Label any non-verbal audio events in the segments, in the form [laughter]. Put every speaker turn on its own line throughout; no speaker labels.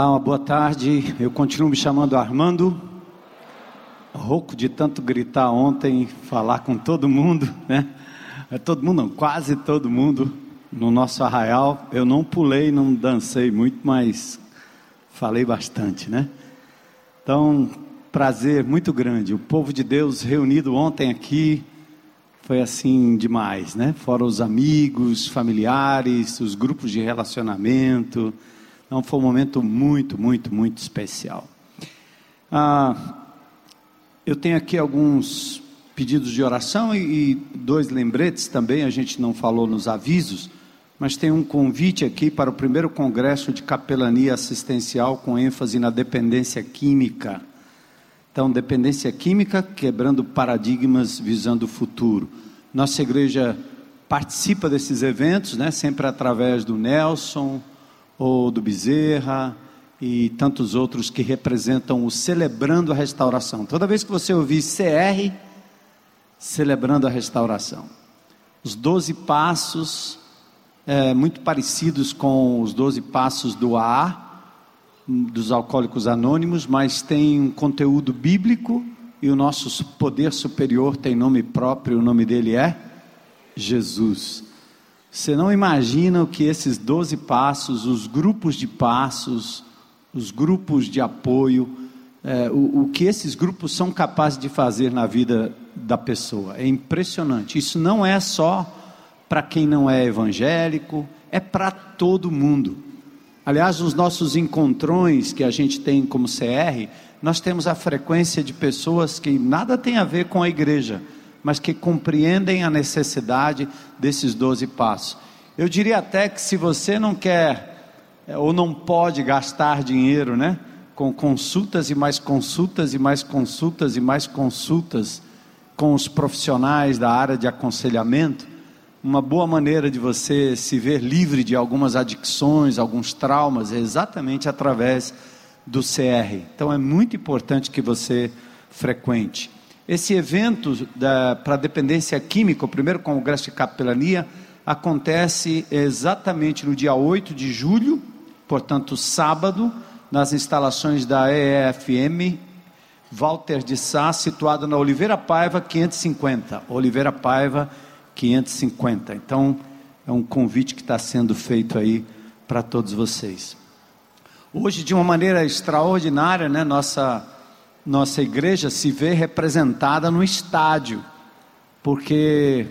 Olá, uma boa tarde. Eu continuo me chamando Armando. Rouco de tanto gritar ontem, falar com todo mundo, né? É todo mundo, não, quase todo mundo no nosso arraial. Eu não pulei, não dancei muito, mas falei bastante, né? Então, prazer muito grande. O povo de Deus reunido ontem aqui foi assim demais, né? Fora os amigos, familiares, os grupos de relacionamento então foi um momento muito, muito, muito especial. Ah, eu tenho aqui alguns pedidos de oração e, e dois lembretes também, a gente não falou nos avisos, mas tem um convite aqui para o primeiro congresso de capelania assistencial com ênfase na dependência química. Então, dependência química, quebrando paradigmas, visando o futuro. Nossa igreja participa desses eventos, né, sempre através do Nelson, ou do Bezerra e tantos outros que representam o celebrando a restauração. Toda vez que você ouvir CR, celebrando a restauração. Os doze passos, é, muito parecidos com os doze passos do AA, dos alcoólicos anônimos, mas tem um conteúdo bíblico e o nosso poder superior tem nome próprio, o nome dele é Jesus. Você não imagina o que esses 12 passos, os grupos de passos, os grupos de apoio, é, o, o que esses grupos são capazes de fazer na vida da pessoa. É impressionante. Isso não é só para quem não é evangélico, é para todo mundo. Aliás, nos nossos encontrões que a gente tem como CR, nós temos a frequência de pessoas que nada tem a ver com a igreja mas que compreendem a necessidade desses doze passos. Eu diria até que se você não quer é, ou não pode gastar dinheiro, né, com consultas e mais consultas e mais consultas e mais consultas com os profissionais da área de aconselhamento, uma boa maneira de você se ver livre de algumas adicções, alguns traumas, é exatamente através do CR. Então é muito importante que você frequente. Esse evento para dependência química, o primeiro congresso de capelania, acontece exatamente no dia 8 de julho, portanto, sábado, nas instalações da EFM Walter de Sá, situada na Oliveira Paiva 550. Oliveira Paiva 550. Então, é um convite que está sendo feito aí para todos vocês. Hoje, de uma maneira extraordinária, né, nossa nossa igreja se vê representada no estádio, porque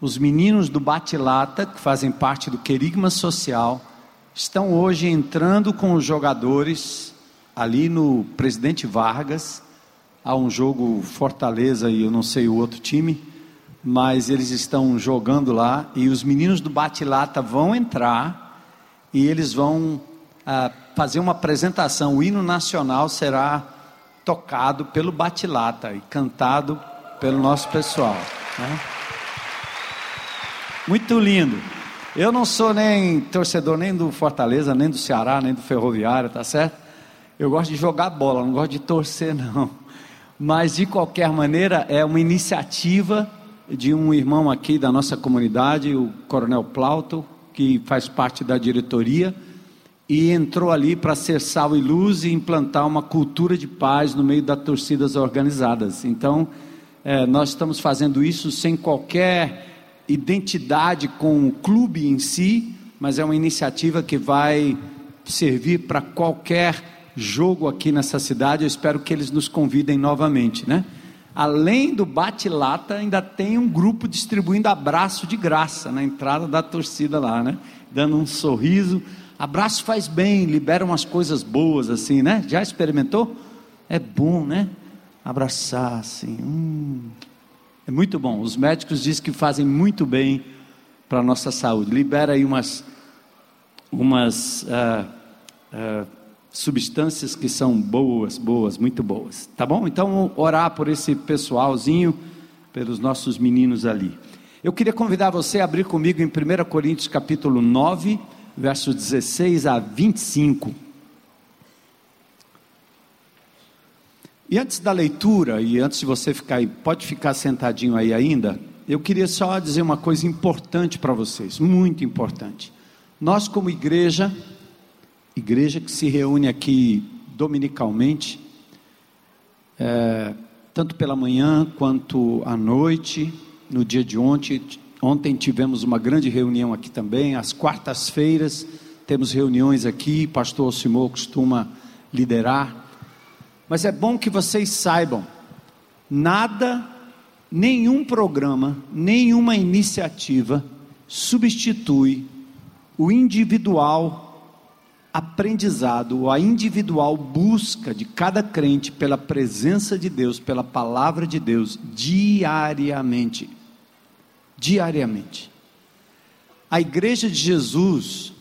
os meninos do Batilata, que fazem parte do querigma social, estão hoje entrando com os jogadores ali no Presidente Vargas. Há um jogo Fortaleza e eu não sei o outro time, mas eles estão jogando lá e os meninos do Batilata vão entrar e eles vão ah, fazer uma apresentação. O hino nacional será tocado pelo Batilata e cantado pelo nosso pessoal. Né? Muito lindo. Eu não sou nem torcedor nem do Fortaleza, nem do Ceará, nem do Ferroviário, tá certo? Eu gosto de jogar bola, não gosto de torcer, [laughs] não. Mas de qualquer maneira, é uma iniciativa de um irmão aqui da nossa comunidade, o Coronel Plauto, que faz parte da diretoria e entrou ali para ser sal e luz e implantar uma cultura de paz no meio das torcidas organizadas. Então, é, nós estamos fazendo isso sem qualquer identidade com o clube em si, mas é uma iniciativa que vai servir para qualquer jogo aqui nessa cidade. Eu espero que eles nos convidem novamente, né? Além do bate-lata, ainda tem um grupo distribuindo abraço de graça na entrada da torcida lá, né? Dando um sorriso Abraço faz bem, libera umas coisas boas assim, né? Já experimentou? É bom, né? Abraçar assim. Hum. É muito bom. Os médicos dizem que fazem muito bem para a nossa saúde. Libera aí umas, umas uh, uh, substâncias que são boas, boas, muito boas. Tá bom? Então, orar por esse pessoalzinho, pelos nossos meninos ali. Eu queria convidar você a abrir comigo em 1 Coríntios capítulo 9 versos 16 a 25. E antes da leitura, e antes de você ficar aí, pode ficar sentadinho aí ainda, eu queria só dizer uma coisa importante para vocês, muito importante. Nós, como igreja, igreja que se reúne aqui dominicalmente, é, tanto pela manhã quanto à noite. No dia de ontem, ontem tivemos uma grande reunião aqui também. Às quartas-feiras temos reuniões aqui. Pastor Simão costuma liderar. Mas é bom que vocês saibam: nada, nenhum programa, nenhuma iniciativa substitui o individual aprendizado, a individual busca de cada crente pela presença de Deus, pela palavra de Deus, diariamente. Diariamente. A igreja de Jesus,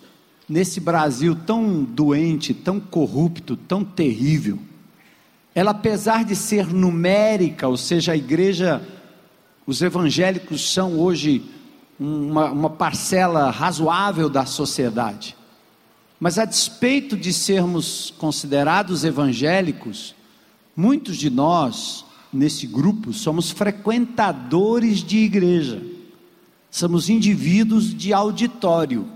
nesse Brasil tão doente, tão corrupto, tão terrível, ela apesar de ser numérica, ou seja, a igreja, os evangélicos são hoje uma, uma parcela razoável da sociedade mas a despeito de sermos considerados evangélicos, muitos de nós, nesse grupo, somos frequentadores de igreja, somos indivíduos de auditório.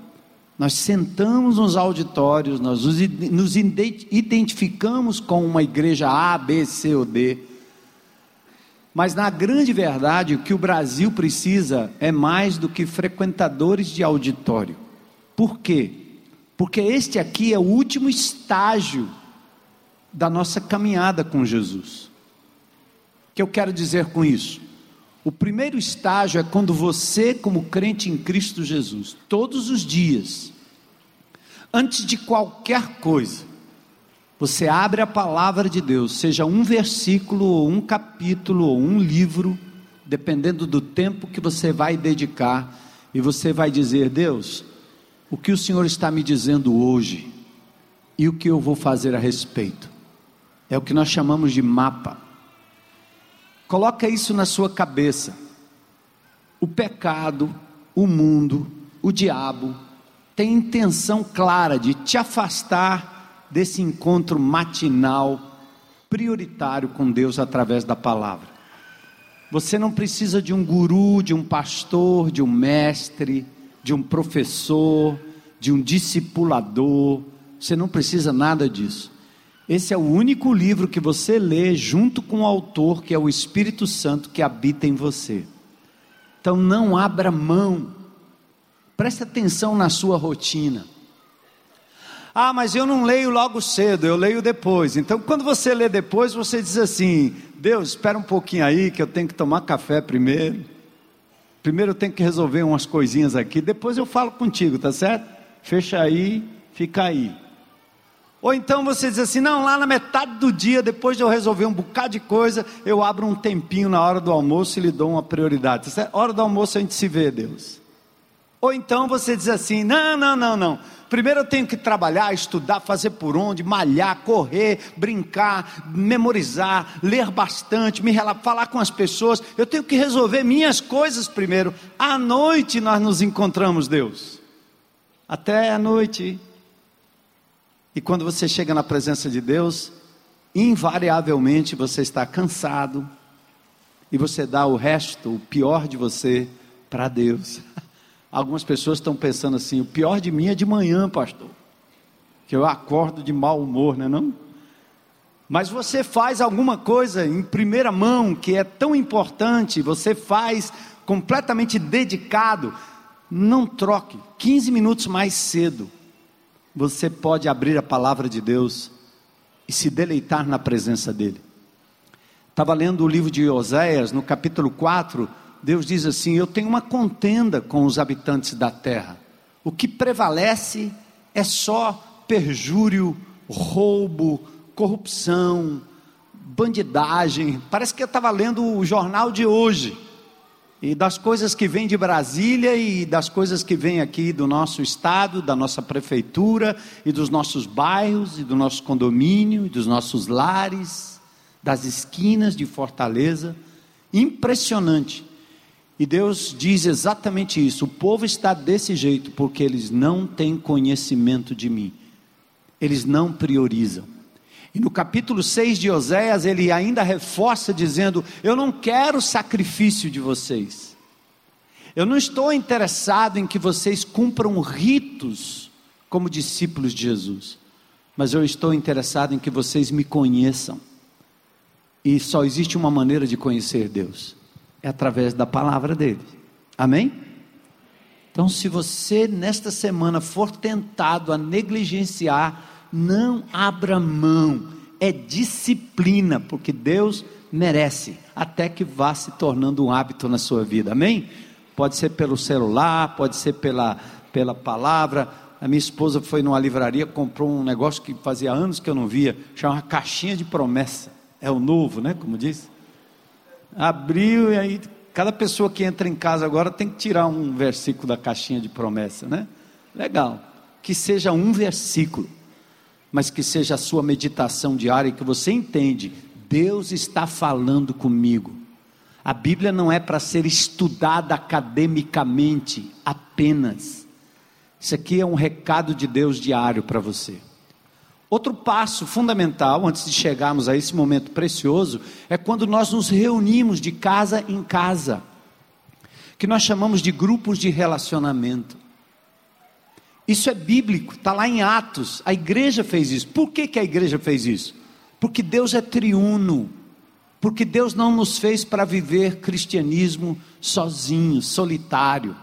Nós sentamos nos auditórios, nós nos identificamos com uma igreja A, B, C ou D. Mas na grande verdade, o que o Brasil precisa é mais do que frequentadores de auditório. Por quê? porque este aqui é o último estágio da nossa caminhada com Jesus. O que eu quero dizer com isso? O primeiro estágio é quando você, como crente em Cristo Jesus, todos os dias, antes de qualquer coisa, você abre a palavra de Deus, seja um versículo, ou um capítulo, ou um livro, dependendo do tempo que você vai dedicar, e você vai dizer: Deus, o que o Senhor está me dizendo hoje e o que eu vou fazer a respeito. É o que nós chamamos de mapa. Coloca isso na sua cabeça. O pecado, o mundo, o diabo tem intenção clara de te afastar desse encontro matinal prioritário com Deus através da palavra. Você não precisa de um guru, de um pastor, de um mestre, de um professor, de um discipulador. Você não precisa nada disso. Esse é o único livro que você lê junto com o autor, que é o Espírito Santo que habita em você. Então não abra mão. Preste atenção na sua rotina. Ah, mas eu não leio logo cedo, eu leio depois. Então, quando você lê depois, você diz assim: Deus, espera um pouquinho aí, que eu tenho que tomar café primeiro. Primeiro eu tenho que resolver umas coisinhas aqui, depois eu falo contigo, tá certo? Fecha aí, fica aí. Ou então você diz assim: não, lá na metade do dia, depois de eu resolver um bocado de coisa, eu abro um tempinho na hora do almoço e lhe dou uma prioridade. Certo? Hora do almoço a gente se vê, Deus. Ou então você diz assim: não, não, não, não. Primeiro eu tenho que trabalhar, estudar, fazer por onde, malhar, correr, brincar, memorizar, ler bastante, me falar com as pessoas. Eu tenho que resolver minhas coisas primeiro. À noite nós nos encontramos, Deus. Até a noite. E quando você chega na presença de Deus, invariavelmente você está cansado e você dá o resto, o pior de você, para Deus. [laughs] Algumas pessoas estão pensando assim: o pior de mim é de manhã, pastor, que eu acordo de mau humor, não é? Não? Mas você faz alguma coisa em primeira mão que é tão importante, você faz completamente dedicado, não troque. 15 minutos mais cedo, você pode abrir a palavra de Deus e se deleitar na presença dEle. Estava lendo o livro de Oséias, no capítulo 4, Deus diz assim: Eu tenho uma contenda com os habitantes da terra. O que prevalece é só perjúrio, roubo, corrupção, bandidagem. Parece que eu estava lendo o jornal de hoje. E das coisas que vêm de Brasília e das coisas que vêm aqui do nosso estado, da nossa prefeitura e dos nossos bairros e do nosso condomínio e dos nossos lares, das esquinas de Fortaleza. Impressionante. E Deus diz exatamente isso: o povo está desse jeito porque eles não têm conhecimento de mim, eles não priorizam. E no capítulo 6 de Oséias, ele ainda reforça dizendo: Eu não quero sacrifício de vocês, eu não estou interessado em que vocês cumpram ritos como discípulos de Jesus. mas eu estou interessado em que vocês me conheçam. E só existe uma maneira de conhecer Deus: é através da palavra dele. Amém? Então, se você nesta semana for tentado a negligenciar, não abra mão, é disciplina, porque Deus merece, até que vá se tornando um hábito na sua vida. Amém? Pode ser pelo celular, pode ser pela, pela palavra. A minha esposa foi numa livraria, comprou um negócio que fazia anos que eu não via, chama caixinha de promessa. É o novo, né? Como diz. Abriu e aí cada pessoa que entra em casa agora tem que tirar um versículo da caixinha de promessa, né? Legal. Que seja um versículo, mas que seja a sua meditação diária e que você entende, Deus está falando comigo. A Bíblia não é para ser estudada academicamente apenas. Isso aqui é um recado de Deus diário para você. Outro passo fundamental, antes de chegarmos a esse momento precioso, é quando nós nos reunimos de casa em casa, que nós chamamos de grupos de relacionamento. Isso é bíblico, está lá em Atos, a igreja fez isso. Por que, que a igreja fez isso? Porque Deus é triuno. Porque Deus não nos fez para viver cristianismo sozinho, solitário.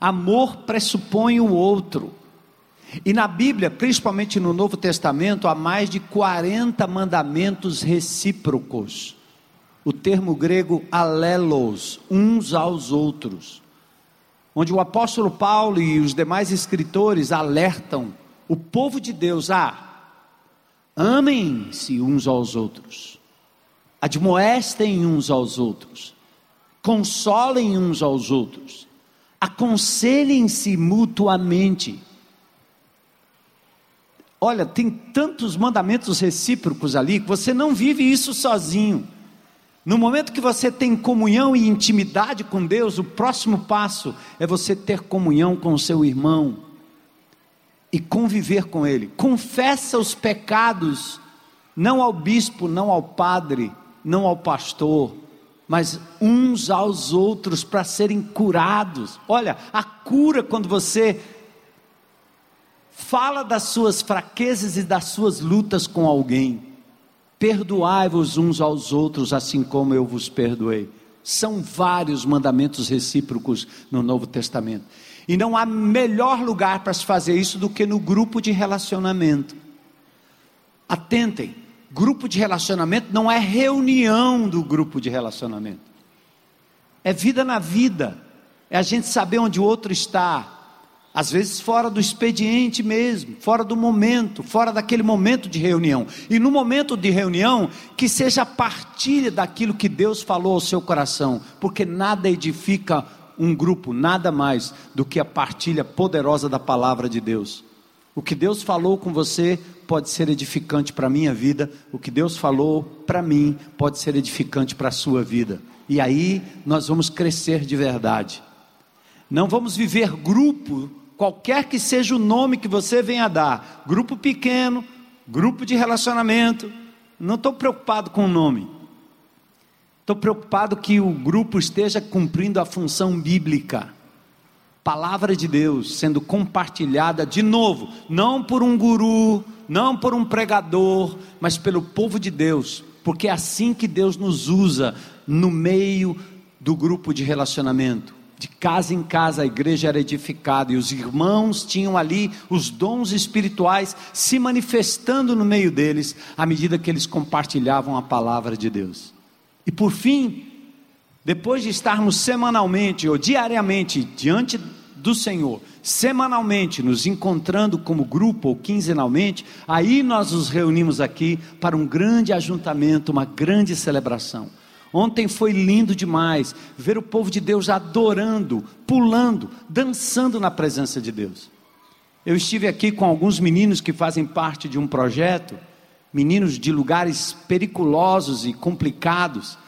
Amor pressupõe o outro. E na Bíblia, principalmente no Novo Testamento, há mais de 40 mandamentos recíprocos. O termo grego alelos, uns aos outros. Onde o apóstolo Paulo e os demais escritores alertam o povo de Deus a amem-se uns aos outros admoestem uns aos outros, consolem uns aos outros, aconselhem-se mutuamente. Olha, tem tantos mandamentos recíprocos ali que você não vive isso sozinho. No momento que você tem comunhão e intimidade com Deus, o próximo passo é você ter comunhão com o seu irmão e conviver com ele. Confessa os pecados, não ao bispo, não ao padre, não ao pastor, mas uns aos outros para serem curados. Olha, a cura quando você fala das suas fraquezas e das suas lutas com alguém. Perdoai-vos uns aos outros, assim como eu vos perdoei. São vários mandamentos recíprocos no Novo Testamento. E não há melhor lugar para se fazer isso do que no grupo de relacionamento. Atentem, Grupo de relacionamento não é reunião do grupo de relacionamento. É vida na vida. É a gente saber onde o outro está. Às vezes fora do expediente mesmo, fora do momento, fora daquele momento de reunião. E no momento de reunião, que seja partilha daquilo que Deus falou ao seu coração, porque nada edifica um grupo, nada mais do que a partilha poderosa da palavra de Deus. O que Deus falou com você pode ser edificante para a minha vida, o que Deus falou para mim pode ser edificante para a sua vida. E aí nós vamos crescer de verdade. Não vamos viver grupo, qualquer que seja o nome que você venha dar, grupo pequeno, grupo de relacionamento. Não estou preocupado com o nome. Estou preocupado que o grupo esteja cumprindo a função bíblica palavra de Deus sendo compartilhada de novo, não por um guru, não por um pregador, mas pelo povo de Deus, porque é assim que Deus nos usa no meio do grupo de relacionamento. De casa em casa a igreja era edificada e os irmãos tinham ali os dons espirituais se manifestando no meio deles, à medida que eles compartilhavam a palavra de Deus. E por fim, depois de estarmos semanalmente ou diariamente diante do Senhor, semanalmente nos encontrando como grupo ou quinzenalmente, aí nós nos reunimos aqui para um grande ajuntamento, uma grande celebração. Ontem foi lindo demais ver o povo de Deus adorando, pulando, dançando na presença de Deus. Eu estive aqui com alguns meninos que fazem parte de um projeto, meninos de lugares periculosos e complicados,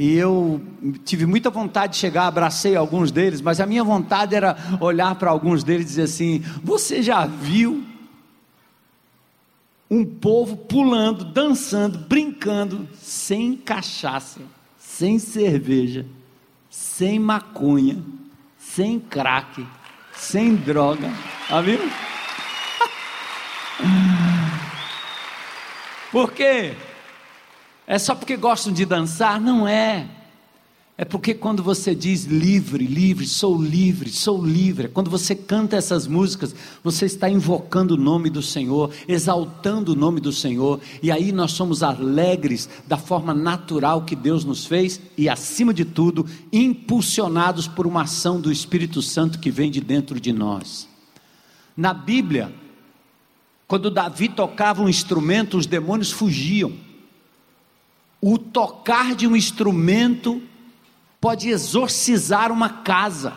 e eu tive muita vontade de chegar, abracei alguns deles, mas a minha vontade era olhar para alguns deles e dizer assim: Você já viu um povo pulando, dançando, brincando, sem cachaça, sem cerveja, sem maconha, sem crack, sem droga? Já viu? [laughs] Por quê? É só porque gostam de dançar? Não é. É porque quando você diz livre, livre, sou livre, sou livre, quando você canta essas músicas, você está invocando o nome do Senhor, exaltando o nome do Senhor, e aí nós somos alegres da forma natural que Deus nos fez e, acima de tudo, impulsionados por uma ação do Espírito Santo que vem de dentro de nós. Na Bíblia, quando Davi tocava um instrumento, os demônios fugiam. O tocar de um instrumento pode exorcizar uma casa,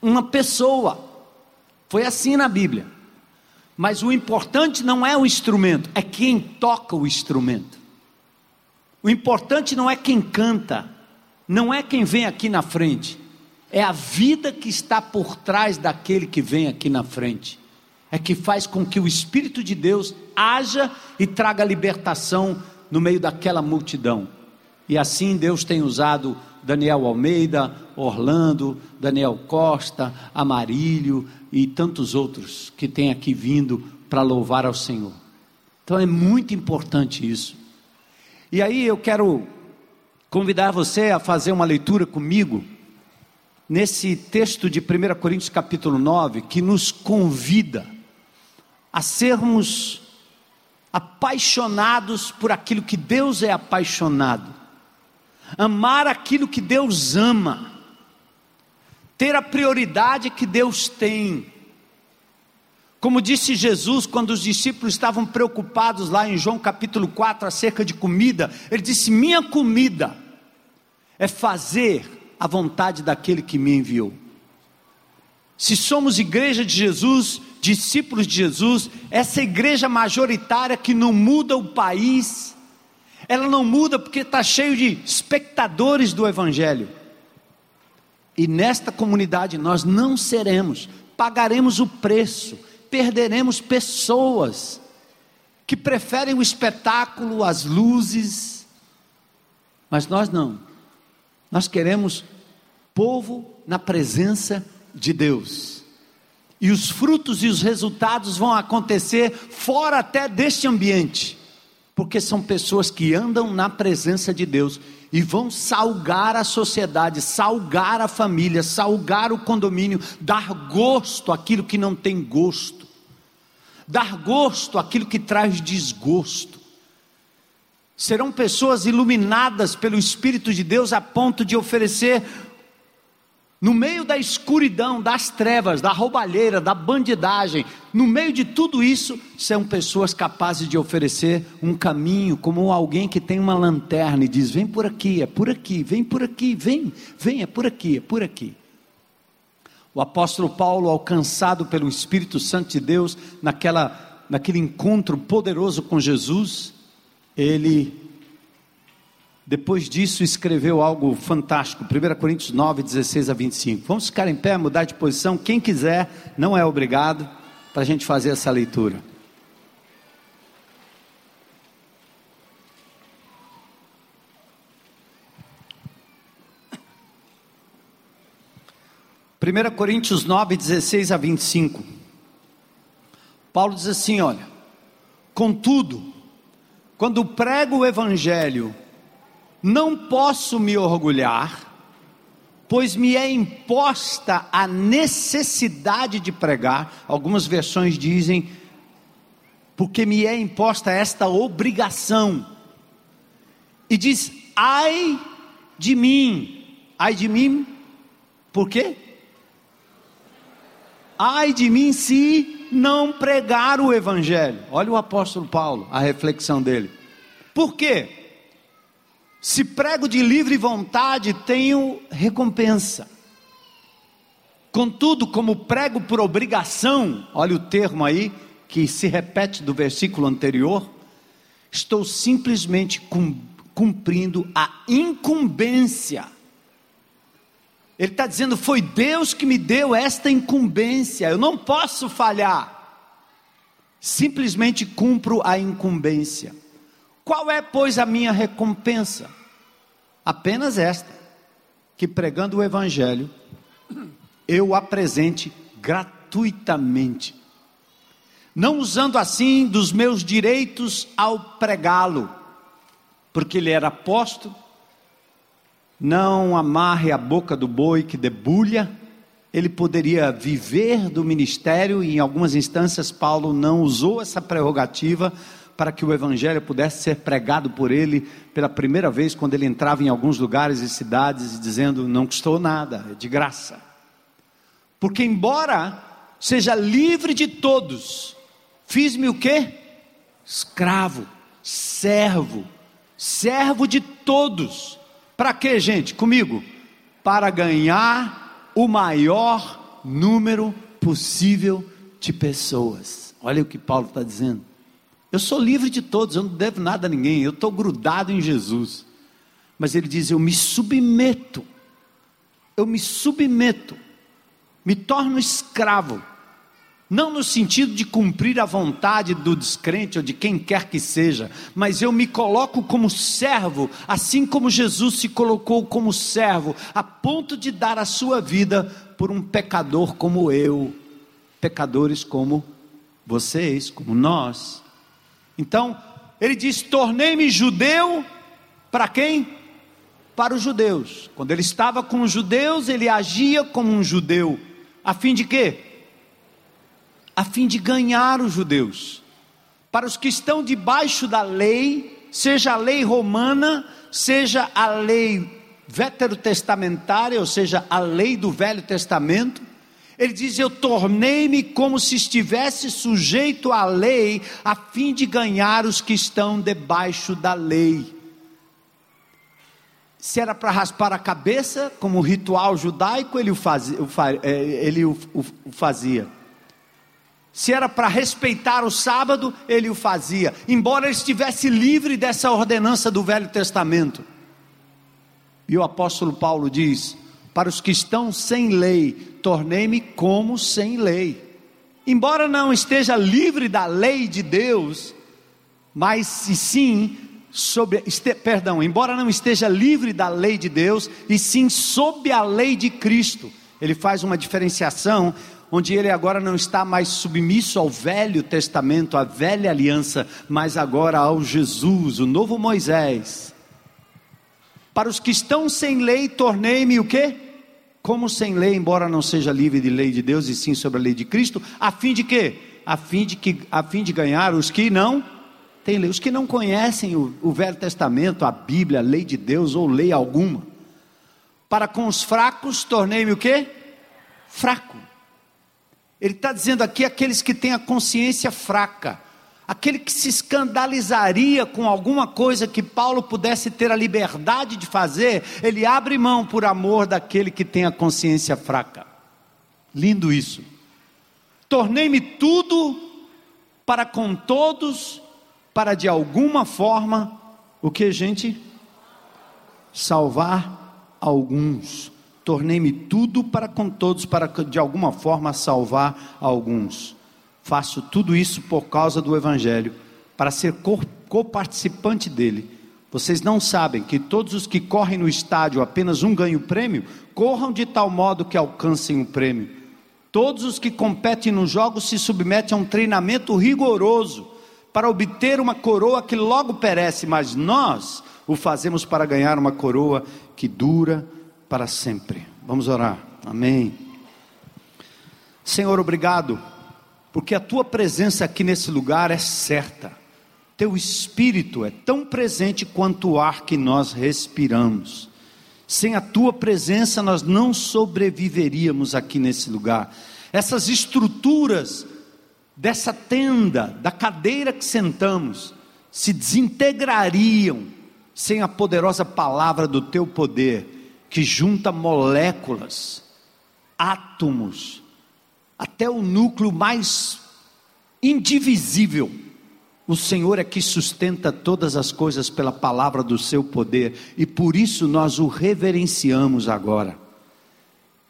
uma pessoa. Foi assim na Bíblia. Mas o importante não é o instrumento, é quem toca o instrumento. O importante não é quem canta, não é quem vem aqui na frente, é a vida que está por trás daquele que vem aqui na frente. É que faz com que o Espírito de Deus haja e traga libertação no meio daquela multidão. E assim Deus tem usado Daniel Almeida, Orlando, Daniel Costa, Amarílio e tantos outros que têm aqui vindo para louvar ao Senhor. Então é muito importante isso. E aí eu quero convidar você a fazer uma leitura comigo nesse texto de 1 Coríntios capítulo 9, que nos convida a sermos apaixonados por aquilo que Deus é apaixonado amar aquilo que Deus ama, ter a prioridade que Deus tem. Como disse Jesus quando os discípulos estavam preocupados lá em João capítulo 4 acerca de comida, ele disse: Minha comida é fazer a vontade daquele que me enviou. Se somos igreja de Jesus, discípulos de Jesus, essa igreja majoritária que não muda o país, ela não muda porque está cheio de espectadores do Evangelho. E nesta comunidade nós não seremos, pagaremos o preço, perderemos pessoas que preferem o espetáculo, as luzes, mas nós não. Nós queremos povo na presença de Deus. E os frutos e os resultados vão acontecer fora até deste ambiente porque são pessoas que andam na presença de Deus e vão salgar a sociedade, salgar a família, salgar o condomínio, dar gosto àquilo que não tem gosto, dar gosto àquilo que traz desgosto. Serão pessoas iluminadas pelo Espírito de Deus a ponto de oferecer no meio da escuridão, das trevas, da roubalheira, da bandidagem, no meio de tudo isso, são pessoas capazes de oferecer um caminho, como alguém que tem uma lanterna e diz: vem por aqui, é por aqui, vem por aqui, vem, vem, é por aqui, é por aqui. O apóstolo Paulo, alcançado pelo Espírito Santo de Deus, naquela, naquele encontro poderoso com Jesus, ele depois disso, escreveu algo fantástico, 1 Coríntios 9, 16 a 25. Vamos ficar em pé, mudar de posição. Quem quiser, não é obrigado, para a gente fazer essa leitura. Primeira Coríntios 9, 16 a 25. Paulo diz assim: olha, contudo, quando prego o Evangelho, não posso me orgulhar, pois me é imposta a necessidade de pregar. Algumas versões dizem, porque me é imposta esta obrigação. E diz, ai de mim, ai de mim, por quê? Ai de mim se não pregar o Evangelho. Olha o apóstolo Paulo, a reflexão dele. Por quê? Se prego de livre vontade, tenho recompensa. Contudo, como prego por obrigação, olha o termo aí, que se repete do versículo anterior, estou simplesmente cumprindo a incumbência. Ele está dizendo: foi Deus que me deu esta incumbência, eu não posso falhar. Simplesmente cumpro a incumbência. Qual é, pois, a minha recompensa? Apenas esta: que pregando o Evangelho, eu apresente gratuitamente. não usando assim dos meus direitos ao pregá-lo, porque ele era apóstolo, não amarre a boca do boi que debulha, ele poderia viver do ministério, e em algumas instâncias Paulo não usou essa prerrogativa para que o evangelho pudesse ser pregado por ele pela primeira vez quando ele entrava em alguns lugares e cidades dizendo não custou nada, é de graça. Porque embora seja livre de todos, fiz-me o quê? Escravo, servo, servo de todos para quê, gente? Comigo? Para ganhar o maior número possível de pessoas. Olha o que Paulo está dizendo. Eu sou livre de todos, eu não devo nada a ninguém, eu estou grudado em Jesus. Mas ele diz: Eu me submeto, eu me submeto, me torno escravo não no sentido de cumprir a vontade do descrente ou de quem quer que seja, mas eu me coloco como servo, assim como Jesus se colocou como servo, a ponto de dar a sua vida por um pecador como eu, pecadores como vocês, como nós. Então, ele diz: tornei-me judeu para quem? Para os judeus. Quando ele estava com os judeus, ele agia como um judeu, a fim de quê? a fim de ganhar os judeus. Para os que estão debaixo da lei, seja a lei romana, seja a lei veterotestamentária, ou seja, a lei do Velho Testamento, ele diz: Eu tornei-me como se estivesse sujeito à lei, a fim de ganhar os que estão debaixo da lei. Se era para raspar a cabeça, como ritual judaico, ele o fazia. É, ele o fazia. Se era para respeitar o sábado, ele o fazia, embora ele estivesse livre dessa ordenança do Velho Testamento. E o apóstolo Paulo diz: Para os que estão sem lei, tornei-me como sem lei. Embora não esteja livre da lei de Deus, mas sim sobre, este, perdão, embora não esteja livre da lei de Deus, e sim sob a lei de Cristo. Ele faz uma diferenciação onde ele agora não está mais submisso ao Velho Testamento, à velha aliança, mas agora ao Jesus, o novo Moisés. Para os que estão sem lei, tornei-me o quê? Como sem lei, embora não seja livre de lei de Deus e sim sobre a lei de Cristo, a fim de quê? A fim de, que, a fim de ganhar os que não têm lei, os que não conhecem o, o Velho Testamento, a Bíblia, a lei de Deus ou lei alguma. Para com os fracos, tornei-me o quê? Fraco ele está dizendo aqui aqueles que têm a consciência fraca, aquele que se escandalizaria com alguma coisa que Paulo pudesse ter a liberdade de fazer, ele abre mão por amor daquele que tem a consciência fraca. Lindo isso. Tornei-me tudo para com todos, para de alguma forma, o que, gente? Salvar alguns tornei-me tudo para com todos, para de alguma forma salvar alguns. Faço tudo isso por causa do Evangelho, para ser coparticipante dele. Vocês não sabem que todos os que correm no estádio apenas um ganha o prêmio? Corram de tal modo que alcancem o prêmio. Todos os que competem nos jogos se submetem a um treinamento rigoroso para obter uma coroa que logo perece, mas nós o fazemos para ganhar uma coroa que dura para sempre. Vamos orar. Amém. Senhor, obrigado, porque a tua presença aqui nesse lugar é certa. Teu espírito é tão presente quanto o ar que nós respiramos. Sem a tua presença nós não sobreviveríamos aqui nesse lugar. Essas estruturas dessa tenda, da cadeira que sentamos, se desintegrariam sem a poderosa palavra do teu poder que junta moléculas, átomos, até o núcleo mais indivisível. O Senhor é que sustenta todas as coisas pela palavra do seu poder, e por isso nós o reverenciamos agora.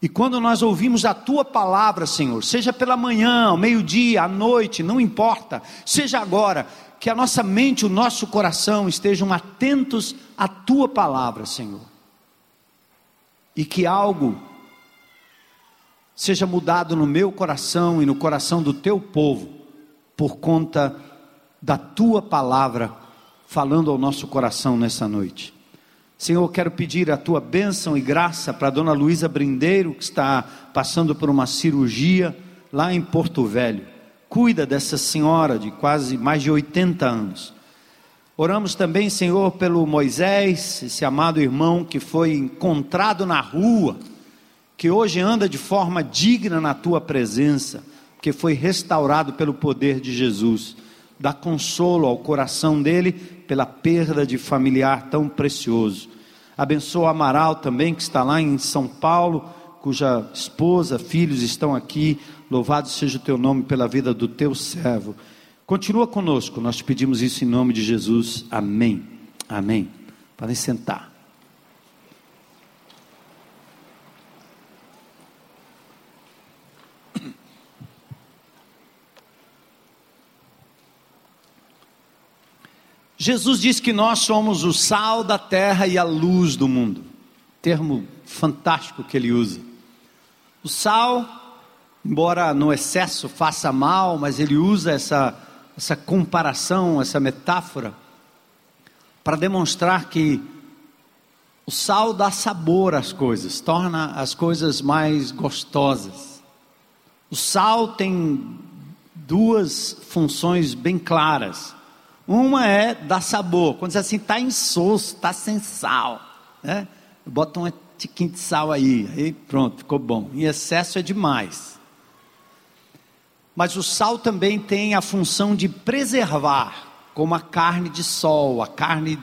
E quando nós ouvimos a tua palavra, Senhor, seja pela manhã, ao meio-dia, à noite, não importa, seja agora, que a nossa mente, o nosso coração estejam atentos à tua palavra, Senhor e que algo seja mudado no meu coração e no coração do teu povo, por conta da tua palavra falando ao nosso coração nessa noite. Senhor, quero pedir a tua bênção e graça para a dona Luísa Brindeiro, que está passando por uma cirurgia lá em Porto Velho. Cuida dessa senhora de quase mais de 80 anos. Oramos também, Senhor, pelo Moisés, esse amado irmão que foi encontrado na rua, que hoje anda de forma digna na tua presença, que foi restaurado pelo poder de Jesus. Dá consolo ao coração dele pela perda de familiar tão precioso. Abençoa Amaral também, que está lá em São Paulo, cuja esposa, filhos estão aqui. Louvado seja o teu nome pela vida do teu servo. Continua conosco, nós te pedimos isso em nome de Jesus. Amém. Amém. Podem sentar. Jesus diz que nós somos o sal da terra e a luz do mundo. Termo fantástico que ele usa. O sal, embora no excesso faça mal, mas ele usa essa essa comparação, essa metáfora, para demonstrar que o sal dá sabor às coisas, torna as coisas mais gostosas. O sal tem duas funções bem claras. Uma é dar sabor, quando diz assim, está insosso, está sem sal, né? bota um tiquinho de sal aí, aí pronto, ficou bom. Em excesso é demais. Mas o sal também tem a função de preservar, como a carne de sol, a carne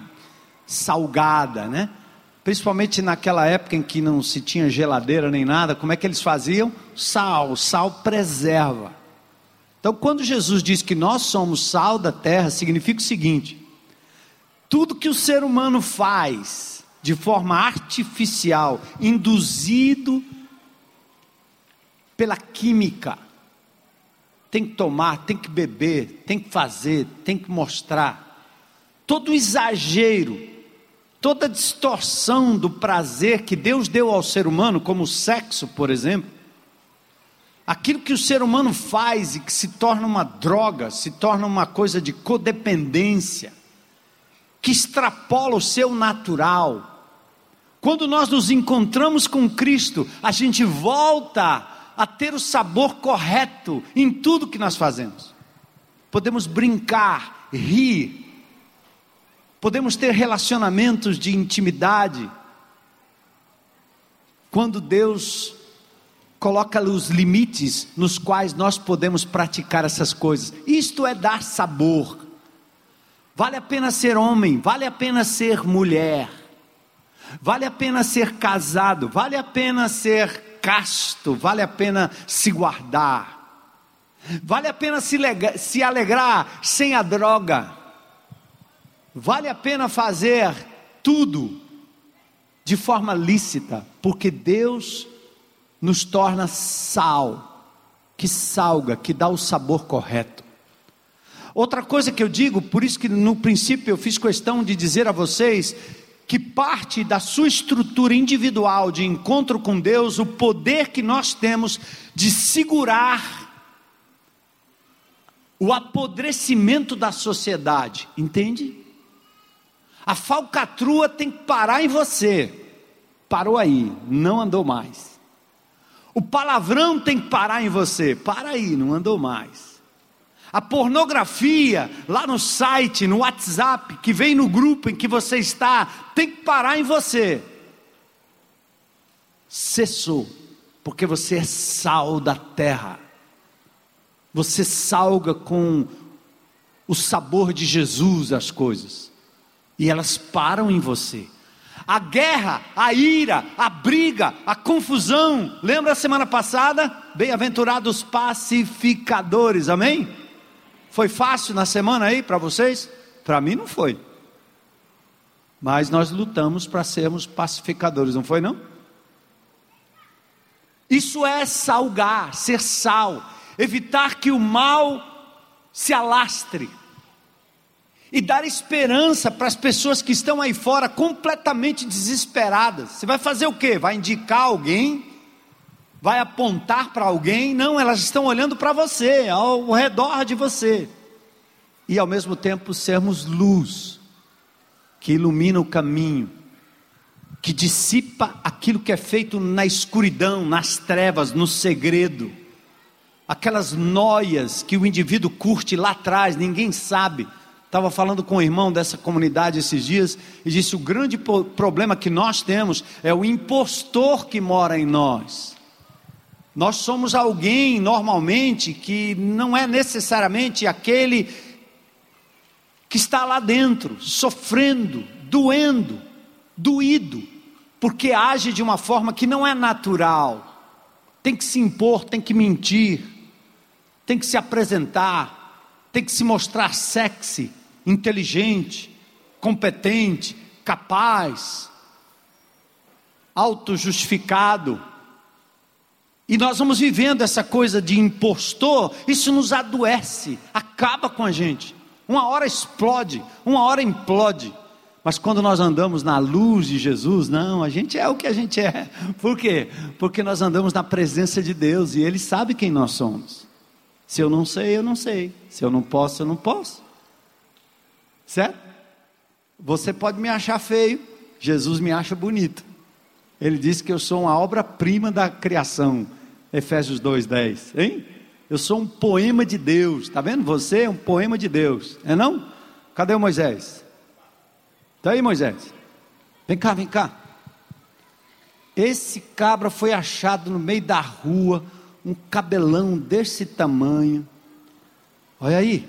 salgada, né? Principalmente naquela época em que não se tinha geladeira nem nada, como é que eles faziam? Sal, sal preserva. Então, quando Jesus diz que nós somos sal da terra, significa o seguinte: tudo que o ser humano faz de forma artificial, induzido pela química, tem que tomar, tem que beber, tem que fazer, tem que mostrar. Todo exagero, toda distorção do prazer que Deus deu ao ser humano, como o sexo, por exemplo, aquilo que o ser humano faz e que se torna uma droga, se torna uma coisa de codependência, que extrapola o seu natural. Quando nós nos encontramos com Cristo, a gente volta a ter o sabor correto em tudo que nós fazemos. Podemos brincar, rir, podemos ter relacionamentos de intimidade. Quando Deus coloca os limites nos quais nós podemos praticar essas coisas. Isto é dar sabor. Vale a pena ser homem, vale a pena ser mulher, vale a pena ser casado, vale a pena ser casto, vale a pena se guardar, vale a pena se, se alegrar sem a droga, vale a pena fazer tudo de forma lícita, porque Deus nos torna sal, que salga, que dá o sabor correto. Outra coisa que eu digo, por isso que no princípio eu fiz questão de dizer a vocês que parte da sua estrutura individual de encontro com Deus, o poder que nós temos de segurar o apodrecimento da sociedade, entende? A falcatrua tem que parar em você. Parou aí, não andou mais. O palavrão tem que parar em você. Para aí, não andou mais. A pornografia, lá no site, no WhatsApp, que vem no grupo em que você está, tem que parar em você. Cessou, porque você é sal da terra. Você salga com o sabor de Jesus as coisas, e elas param em você. A guerra, a ira, a briga, a confusão. Lembra a semana passada? Bem-aventurados pacificadores, amém? Foi fácil na semana aí para vocês? Para mim não foi. Mas nós lutamos para sermos pacificadores, não foi não? Isso é salgar, ser sal, evitar que o mal se alastre e dar esperança para as pessoas que estão aí fora completamente desesperadas. Você vai fazer o quê? Vai indicar alguém vai apontar para alguém, não, elas estão olhando para você, ao redor de você. E ao mesmo tempo sermos luz, que ilumina o caminho, que dissipa aquilo que é feito na escuridão, nas trevas, no segredo. Aquelas noias que o indivíduo curte lá atrás, ninguém sabe. Estava falando com o irmão dessa comunidade esses dias e disse: o grande problema que nós temos é o impostor que mora em nós. Nós somos alguém, normalmente, que não é necessariamente aquele que está lá dentro, sofrendo, doendo, doído, porque age de uma forma que não é natural. Tem que se impor, tem que mentir, tem que se apresentar, tem que se mostrar sexy, inteligente, competente, capaz, autojustificado. E nós vamos vivendo essa coisa de impostor, isso nos adoece, acaba com a gente. Uma hora explode, uma hora implode. Mas quando nós andamos na luz de Jesus, não, a gente é o que a gente é. Por quê? Porque nós andamos na presença de Deus e Ele sabe quem nós somos. Se eu não sei, eu não sei. Se eu não posso, eu não posso. Certo? Você pode me achar feio, Jesus me acha bonito. Ele disse que eu sou uma obra-prima da criação. Efésios 2:10, hein? Eu sou um poema de Deus. Tá vendo? Você é um poema de Deus. É não? Cadê o Moisés? Está aí, Moisés? Vem cá, vem cá. Esse cabra foi achado no meio da rua, um cabelão desse tamanho. Olha aí.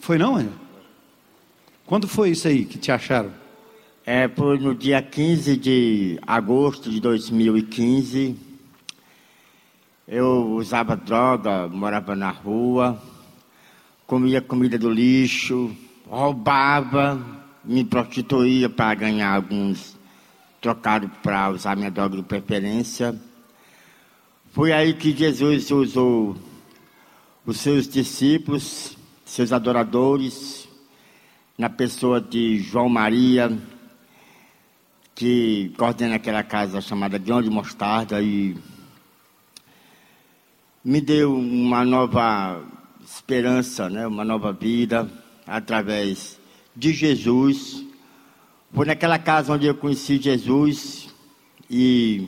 Foi não, Ana? Quando foi isso aí que te acharam?
É, foi no dia 15 de agosto de 2015. Eu usava droga, morava na rua, comia comida do lixo, roubava, me prostituía para ganhar alguns trocados para usar minha droga de preferência. Foi aí que Jesus usou os seus discípulos, seus adoradores, na pessoa de João Maria, que coordena aquela casa chamada de Mostarda e me deu uma nova esperança, né, uma nova vida através de Jesus. Foi naquela casa onde eu conheci Jesus. E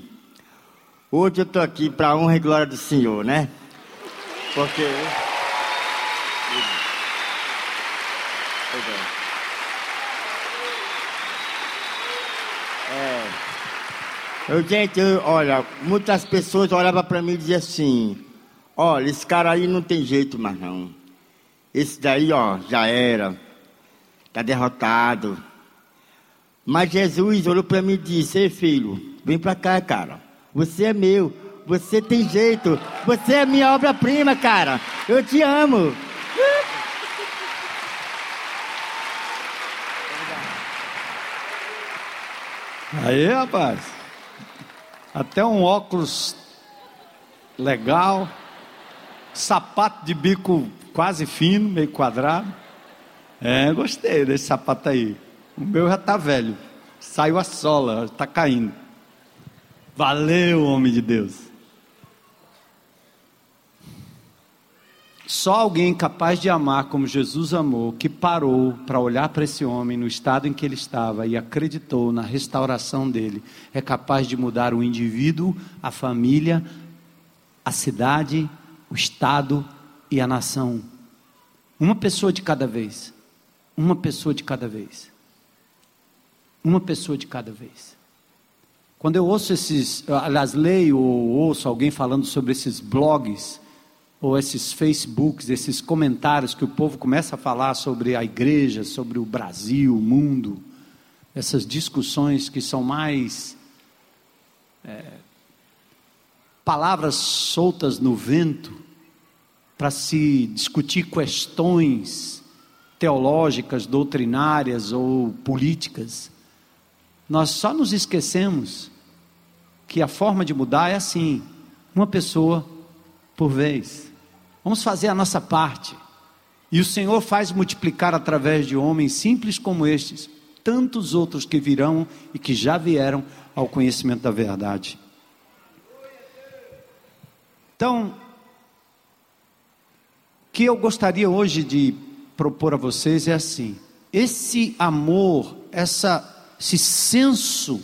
hoje eu estou aqui para a honra e glória do Senhor, né? Porque. É. Eu, gente, olha, muitas pessoas olhavam para mim e diziam assim: olha, esse cara aí não tem jeito mais não. Esse daí, ó, já era está derrotado. Mas Jesus olhou para mim e disse: Ei filho, vem para cá, cara. Você é meu. Você tem jeito. Você é minha obra-prima, cara. Eu te amo.
Aí, rapaz. Até um óculos legal. Sapato de bico quase fino, meio quadrado. É, gostei desse sapato aí. O meu já está velho. Saiu a sola, está caindo. Valeu, homem de Deus. Só alguém capaz de amar como Jesus amou, que parou para olhar para esse homem no estado em que ele estava e acreditou na restauração dele, é capaz de mudar o indivíduo, a família, a cidade, o estado e a nação. Uma pessoa de cada vez. Uma pessoa de cada vez. Uma pessoa de cada vez. Quando eu ouço esses, aliás, leio ou ouço alguém falando sobre esses blogs, ou esses Facebooks, esses comentários que o povo começa a falar sobre a igreja, sobre o Brasil, o mundo, essas discussões que são mais é, palavras soltas no vento para se discutir questões teológicas, doutrinárias ou políticas. Nós só nos esquecemos que a forma de mudar é assim, uma pessoa por vez. Vamos fazer a nossa parte. E o Senhor faz multiplicar através de homens simples como estes, tantos outros que virão e que já vieram ao conhecimento da verdade. Então, o que eu gostaria hoje de propor a vocês é assim: esse amor, essa, esse senso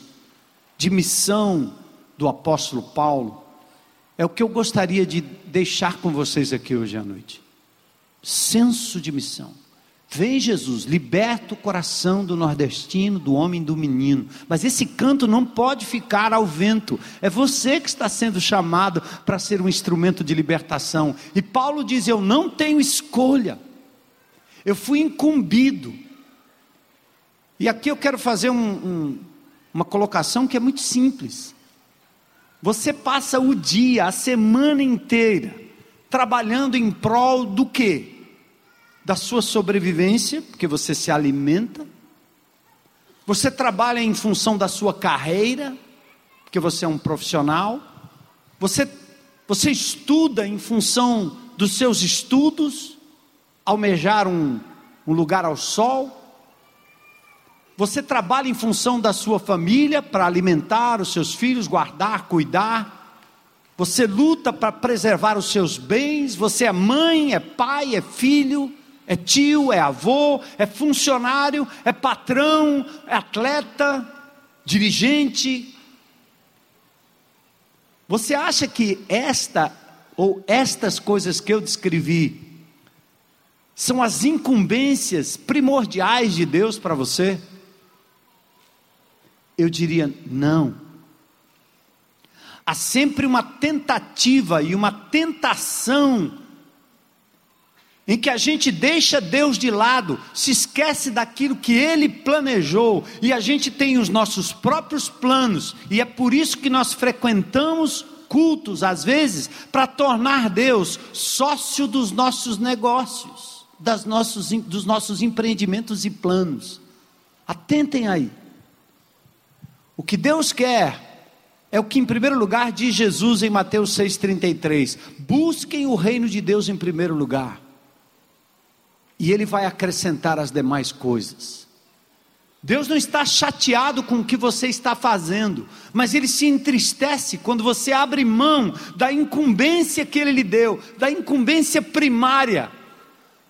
de missão do apóstolo Paulo, é o que eu gostaria de deixar com vocês aqui hoje à noite. Senso de missão. Vem Jesus, liberta o coração do nordestino, do homem do menino. Mas esse canto não pode ficar ao vento. É você que está sendo chamado para ser um instrumento de libertação. E Paulo diz: Eu não tenho escolha. Eu fui incumbido. E aqui eu quero fazer um, um, uma colocação que é muito simples. Você passa o dia, a semana inteira, trabalhando em prol do quê? Da sua sobrevivência, porque você se alimenta. Você trabalha em função da sua carreira, porque você é um profissional. Você, você estuda em função dos seus estudos, almejar um, um lugar ao sol. Você trabalha em função da sua família para alimentar os seus filhos, guardar, cuidar. Você luta para preservar os seus bens. Você é mãe, é pai, é filho, é tio, é avô, é funcionário, é patrão, é atleta, dirigente. Você acha que esta ou estas coisas que eu descrevi são as incumbências primordiais de Deus para você? Eu diria não. Há sempre uma tentativa e uma tentação em que a gente deixa Deus de lado, se esquece daquilo que Ele planejou, e a gente tem os nossos próprios planos, e é por isso que nós frequentamos cultos, às vezes, para tornar Deus sócio dos nossos negócios, das nossos, dos nossos empreendimentos e planos. Atentem aí. O que Deus quer é o que, em primeiro lugar, diz Jesus em Mateus 6,33: busquem o reino de Deus em primeiro lugar, e Ele vai acrescentar as demais coisas. Deus não está chateado com o que você está fazendo, mas Ele se entristece quando você abre mão da incumbência que Ele lhe deu, da incumbência primária.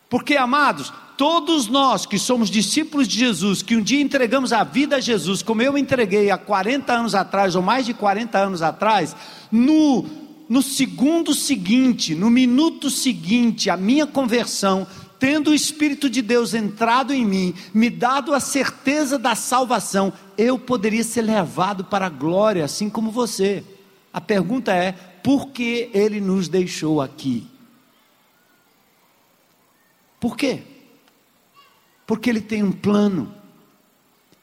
Porque, amados, todos nós que somos discípulos de Jesus, que um dia entregamos a vida a Jesus, como eu entreguei há 40 anos atrás, ou mais de 40 anos atrás, no, no segundo seguinte, no minuto seguinte, a minha conversão, tendo o Espírito de Deus entrado em mim, me dado a certeza da salvação, eu poderia ser levado para a glória, assim como você. A pergunta é: por que ele nos deixou aqui? Por quê? Porque ele tem um plano.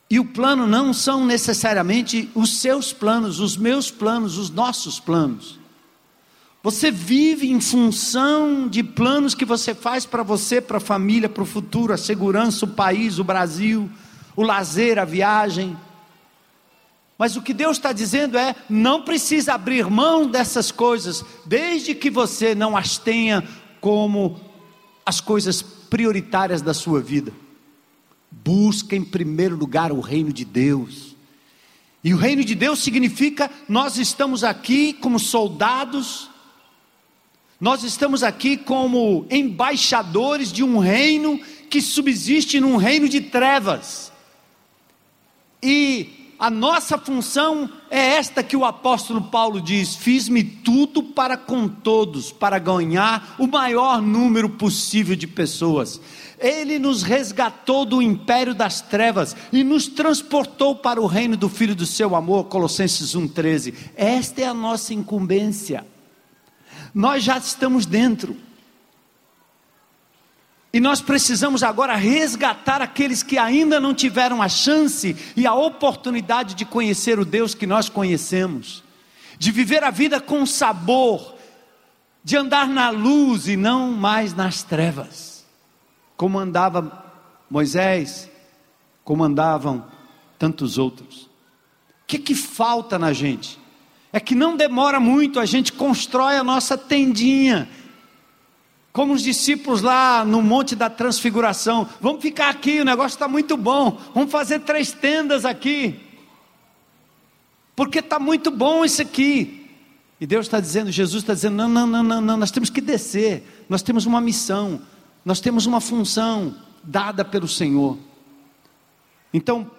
E o plano não são necessariamente os seus planos, os meus planos, os nossos planos. Você vive em função de planos que você faz para você, para a família, para o futuro, a segurança, o país, o Brasil, o lazer, a viagem. Mas o que Deus está dizendo é: não precisa abrir mão dessas coisas, desde que você não as tenha como as coisas prioritárias da sua vida. Busca em primeiro lugar o reino de Deus. E o reino de Deus significa nós estamos aqui como soldados, nós estamos aqui como embaixadores de um reino que subsiste num reino de trevas. E a nossa função é esta que o apóstolo Paulo diz: Fiz-me tudo para com todos, para ganhar o maior número possível de pessoas. Ele nos resgatou do império das trevas e nos transportou para o reino do Filho do seu amor, Colossenses 1,13. Esta é a nossa incumbência. Nós já estamos dentro. E nós precisamos agora resgatar aqueles que ainda não tiveram a chance e a oportunidade de conhecer o Deus que nós conhecemos, de viver a vida com sabor, de andar na luz e não mais nas trevas, como andava Moisés, como andavam tantos outros. O que, que falta na gente? É que não demora muito, a gente constrói a nossa tendinha como os discípulos lá no Monte da Transfiguração. Vamos ficar aqui, o negócio está muito bom. Vamos fazer três tendas aqui. Porque está muito bom isso aqui. E Deus está dizendo, Jesus está dizendo: não, não, não, não, não, nós temos que descer, nós temos uma missão, nós temos uma função dada pelo Senhor. Então,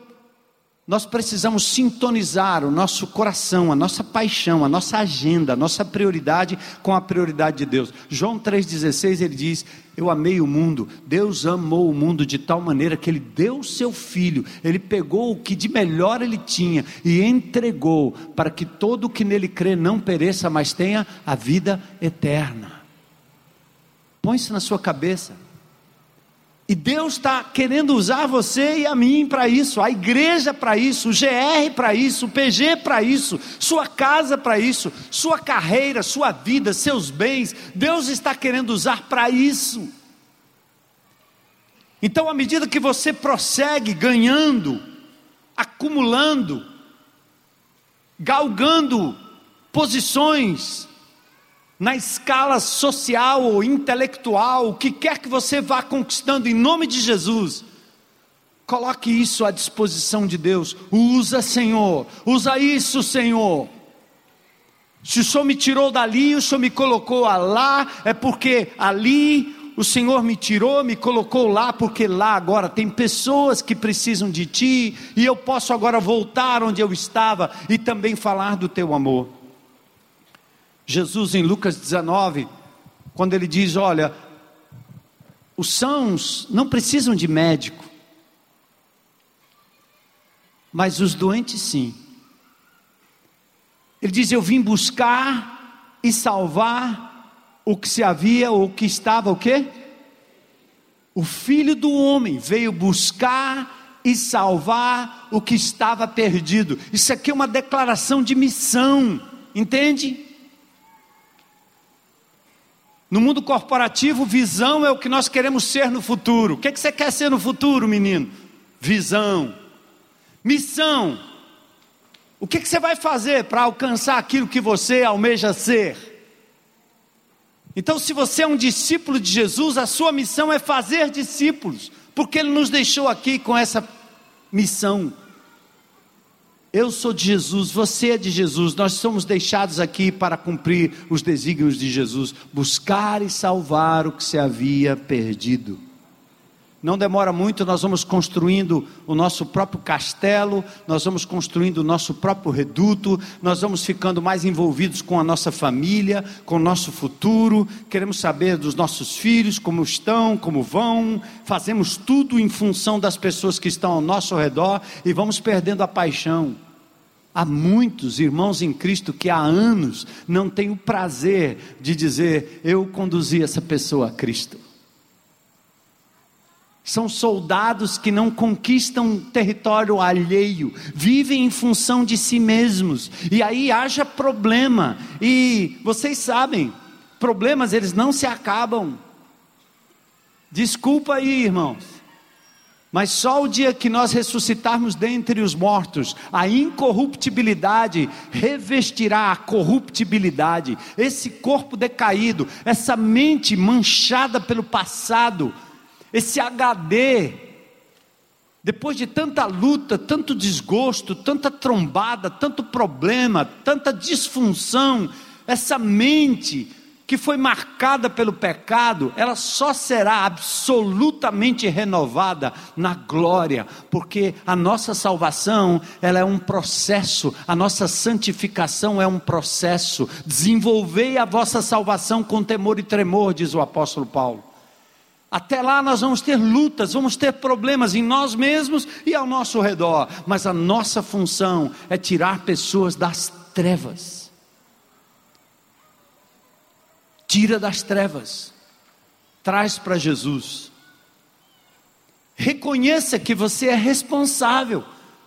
nós precisamos sintonizar o nosso coração, a nossa paixão, a nossa agenda, a nossa prioridade com a prioridade de Deus. João 3,16 ele diz: Eu amei o mundo, Deus amou o mundo de tal maneira que ele deu o seu filho, ele pegou o que de melhor ele tinha e entregou para que todo o que nele crê não pereça, mas tenha a vida eterna. Põe isso na sua cabeça. E Deus está querendo usar você e a mim para isso, a igreja para isso, o GR para isso, o PG para isso, sua casa para isso, sua carreira, sua vida, seus bens. Deus está querendo usar para isso. Então, à medida que você prossegue ganhando, acumulando, galgando posições, na escala social ou intelectual, o que quer que você vá conquistando em nome de Jesus, coloque isso à disposição de Deus. Usa, Senhor, usa isso, Senhor. Se o Senhor me tirou dali, o Senhor me colocou lá, é porque ali o Senhor me tirou, me colocou lá, porque lá agora tem pessoas que precisam de Ti, e eu posso agora voltar onde eu estava e também falar do Teu amor. Jesus em Lucas 19, quando ele diz: Olha, os sãos não precisam de médico, mas os doentes sim. Ele diz: Eu vim buscar e salvar o que se havia o que estava o quê? O filho do homem veio buscar e salvar o que estava perdido. Isso aqui é uma declaração de missão, entende? No mundo corporativo, visão é o que nós queremos ser no futuro. O que, é que você quer ser no futuro, menino? Visão. Missão. O que, é que você vai fazer para alcançar aquilo que você almeja ser? Então, se você é um discípulo de Jesus, a sua missão é fazer discípulos, porque Ele nos deixou aqui com essa missão. Eu sou de Jesus, você é de Jesus, nós somos deixados aqui para cumprir os desígnios de Jesus, buscar e salvar o que se havia perdido. Não demora muito, nós vamos construindo o nosso próprio castelo, nós vamos construindo o nosso próprio reduto, nós vamos ficando mais envolvidos com a nossa família, com o nosso futuro, queremos saber dos nossos filhos, como estão, como vão, fazemos tudo em função das pessoas que estão ao nosso redor e vamos perdendo a paixão. Há muitos irmãos em Cristo que há anos não têm o prazer de dizer: Eu conduzi essa pessoa a Cristo. São soldados que não conquistam território alheio, vivem em função de si mesmos, e aí haja problema, e vocês sabem, problemas eles não se acabam. Desculpa aí, irmãos. Mas só o dia que nós ressuscitarmos dentre os mortos, a incorruptibilidade revestirá a corruptibilidade. Esse corpo decaído, essa mente manchada pelo passado, esse HD, depois de tanta luta, tanto desgosto, tanta trombada, tanto problema, tanta disfunção, essa mente que foi marcada pelo pecado, ela só será absolutamente renovada na glória, porque a nossa salvação, ela é um processo, a nossa santificação é um processo. Desenvolvei a vossa salvação com temor e tremor, diz o apóstolo Paulo. Até lá nós vamos ter lutas, vamos ter problemas em nós mesmos e ao nosso redor, mas a nossa função é tirar pessoas das trevas tira das trevas, traz para Jesus. Reconheça que você é responsável.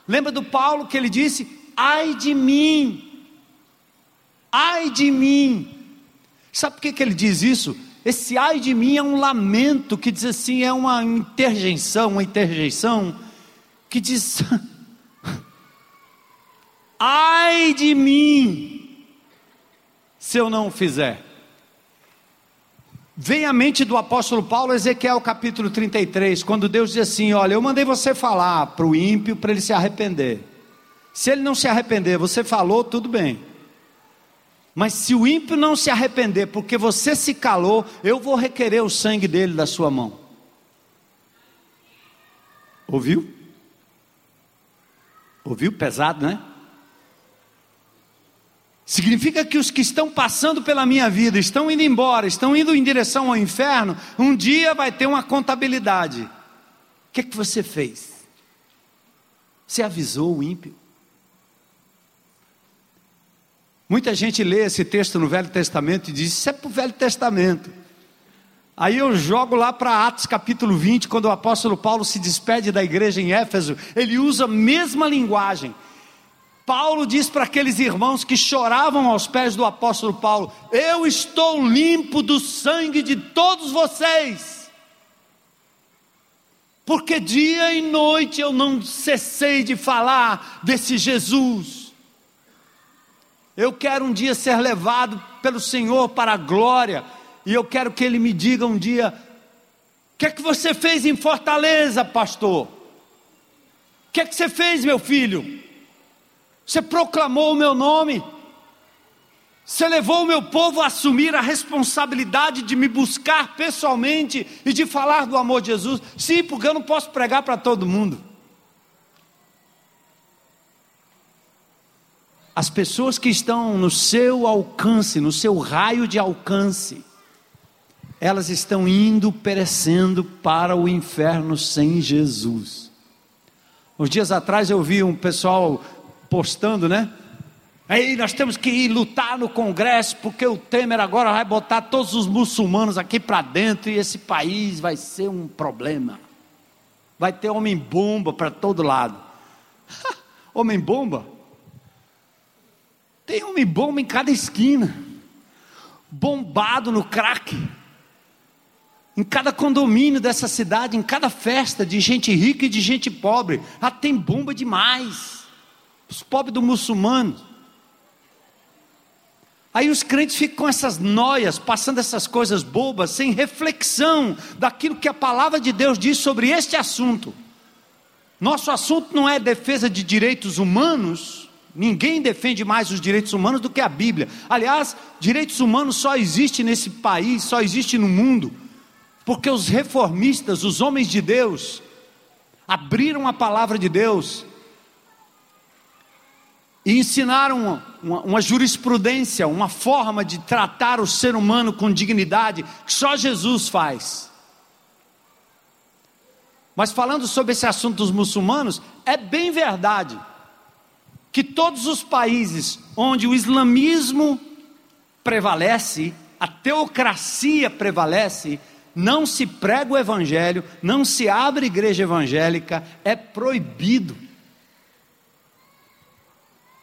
Lembra do Paulo que ele disse: ai de mim, ai de mim. Sabe por que, que ele diz isso? Esse ai de mim é um lamento que diz assim, é uma interjeição, uma interjeição que diz: [laughs] ai de mim, se eu não fizer. Vem à mente do apóstolo Paulo, Ezequiel capítulo 33, quando Deus diz assim: Olha, eu mandei você falar para o ímpio para ele se arrepender. Se ele não se arrepender, você falou, tudo bem. Mas se o ímpio não se arrepender, porque você se calou, eu vou requerer o sangue dele da sua mão. Ouviu? Ouviu? Pesado, né? Significa que os que estão passando pela minha vida, estão indo embora, estão indo em direção ao inferno, um dia vai ter uma contabilidade. O que, é que você fez? Você avisou o ímpio? Muita gente lê esse texto no Velho Testamento e diz: Isso é para o Velho Testamento. Aí eu jogo lá para Atos capítulo 20, quando o apóstolo Paulo se despede da igreja em Éfeso, ele usa a mesma linguagem. Paulo diz para aqueles irmãos que choravam aos pés do apóstolo Paulo: Eu estou limpo do sangue de todos vocês, porque dia e noite eu não cessei de falar desse Jesus. Eu quero um dia ser levado pelo Senhor para a glória, e eu quero que Ele me diga um dia: O que é que você fez em Fortaleza, pastor? O que é que você fez, meu filho? Você proclamou o meu nome. Você levou o meu povo a assumir a responsabilidade de me buscar pessoalmente e de falar do amor de Jesus. Sim, porque eu não posso pregar para todo mundo. As pessoas que estão no seu alcance, no seu raio de alcance, elas estão indo perecendo para o inferno sem Jesus. Uns dias atrás eu vi um pessoal postando, né? Aí nós temos que ir lutar no Congresso, porque o Temer agora vai botar todos os muçulmanos aqui para dentro e esse país vai ser um problema. Vai ter homem-bomba para todo lado. homem-bomba? Tem homem-bomba em cada esquina, bombado no crack, em cada condomínio dessa cidade, em cada festa de gente rica e de gente pobre. Ah, tem bomba demais os pobres do muçulmano. Aí os crentes ficam com essas noias, passando essas coisas bobas, sem reflexão daquilo que a palavra de Deus diz sobre este assunto. Nosso assunto não é defesa de direitos humanos, ninguém defende mais os direitos humanos do que a Bíblia. Aliás, direitos humanos só existe nesse país, só existe no mundo, porque os reformistas, os homens de Deus, abriram a palavra de Deus e ensinaram uma, uma, jurisprudência, uma forma de tratar o ser humano com dignidade que só Jesus faz. Mas falando sobre esse assunto dos muçulmanos, é bem verdade que todos os países onde o islamismo prevalece, a teocracia prevalece, não se prega o evangelho, não se abre igreja evangélica, é proibido.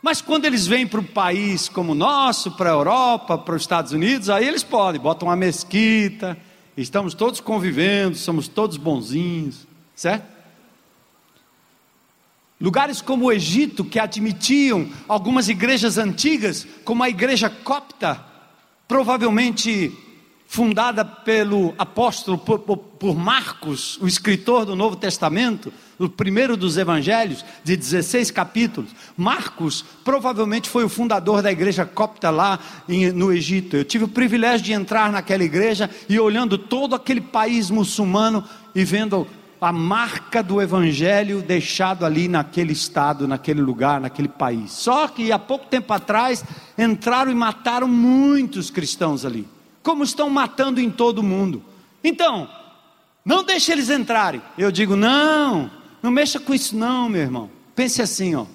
Mas quando eles vêm para um país como o nosso, para a Europa, para os Estados Unidos, aí eles podem, botam uma mesquita, estamos todos convivendo, somos todos bonzinhos, certo? Lugares como o Egito, que admitiam algumas igrejas antigas, como a igreja copta, provavelmente fundada pelo apóstolo, por, por, Marcos, o escritor do Novo Testamento, o primeiro dos evangelhos, de 16 capítulos. Marcos provavelmente foi o fundador da igreja copta lá em, no Egito. Eu tive o privilégio de entrar naquela igreja e olhando todo aquele país muçulmano e vendo a marca do evangelho deixado ali naquele estado, naquele lugar, naquele país. Só que há pouco tempo atrás entraram e mataram muitos cristãos ali como estão matando em todo o mundo. Então, não deixe eles entrarem. Eu digo, não, não mexa com isso não, meu irmão. Pense assim, ó.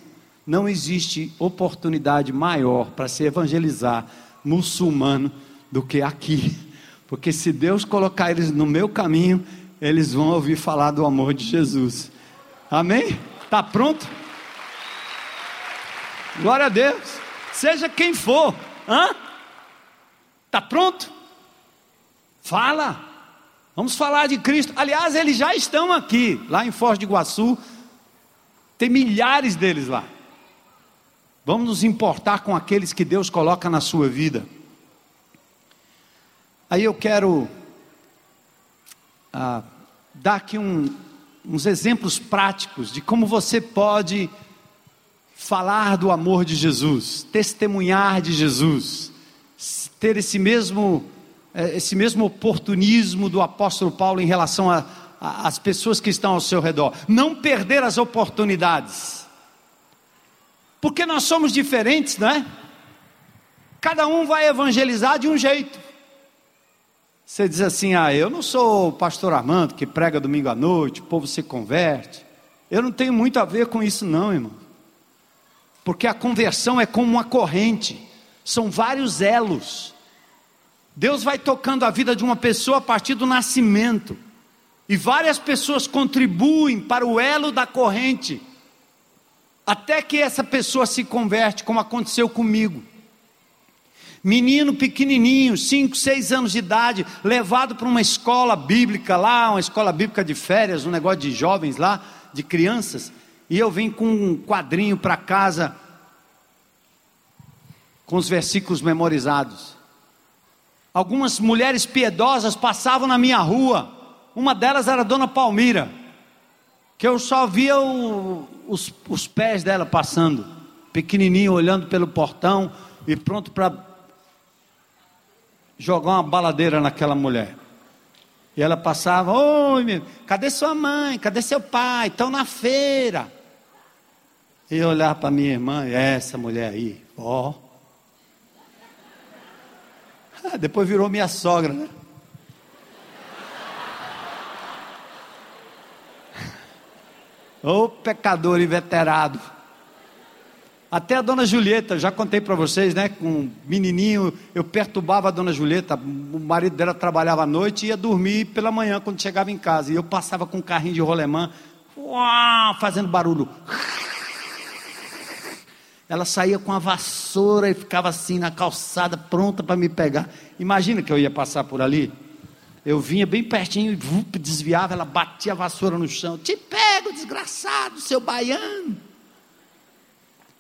Não existe oportunidade maior para se evangelizar muçulmano do que aqui. [laughs] Porque se Deus colocar eles no meu caminho, eles vão ouvir falar do amor de Jesus. Amém? Tá pronto? Glória a Deus. Seja quem for. Hã? Tá pronto? Fala. Vamos falar de Cristo. Aliás, eles já estão aqui, lá em Foz do Iguaçu. Tem milhares deles lá. Vamos nos importar com aqueles que Deus coloca na sua vida. Aí eu quero ah, dar aqui um, uns exemplos práticos de como você pode falar do amor de Jesus, testemunhar de Jesus, ter esse mesmo, esse mesmo oportunismo do apóstolo Paulo em relação às pessoas que estão ao seu redor. Não perder as oportunidades. Porque nós somos diferentes, não é? Cada um vai evangelizar de um jeito. Você diz assim: ah, eu não sou o pastor Armando que prega domingo à noite, o povo se converte. Eu não tenho muito a ver com isso, não, irmão. Porque a conversão é como uma corrente, são vários elos. Deus vai tocando a vida de uma pessoa a partir do nascimento, e várias pessoas contribuem para o elo da corrente, até que essa pessoa se converte, como aconteceu comigo. Menino pequenininho, 5, 6 anos de idade, levado para uma escola bíblica lá, uma escola bíblica de férias, um negócio de jovens lá, de crianças, e eu vim com um quadrinho para casa com os versículos memorizados. Algumas mulheres piedosas passavam na minha rua. Uma delas era a Dona Palmira, que eu só via o, os, os pés dela passando, pequenininho, olhando pelo portão e pronto para jogar uma baladeira naquela mulher. E ela passava, oi, cadê sua mãe? Cadê seu pai? Estão na feira. E eu olhar para minha irmã, essa mulher aí, ó. Ah, depois virou minha sogra, né? Ô pecador inveterado. Até a dona Julieta, já contei para vocês, né? Com um menininho, eu perturbava a dona Julieta. O marido dela trabalhava à noite e ia dormir pela manhã quando chegava em casa. E eu passava com um carrinho de rolemã, uau, fazendo barulho. Ela saía com a vassoura e ficava assim na calçada, pronta para me pegar. Imagina que eu ia passar por ali. Eu vinha bem pertinho e desviava, ela batia a vassoura no chão. Te pego, desgraçado, seu baiano.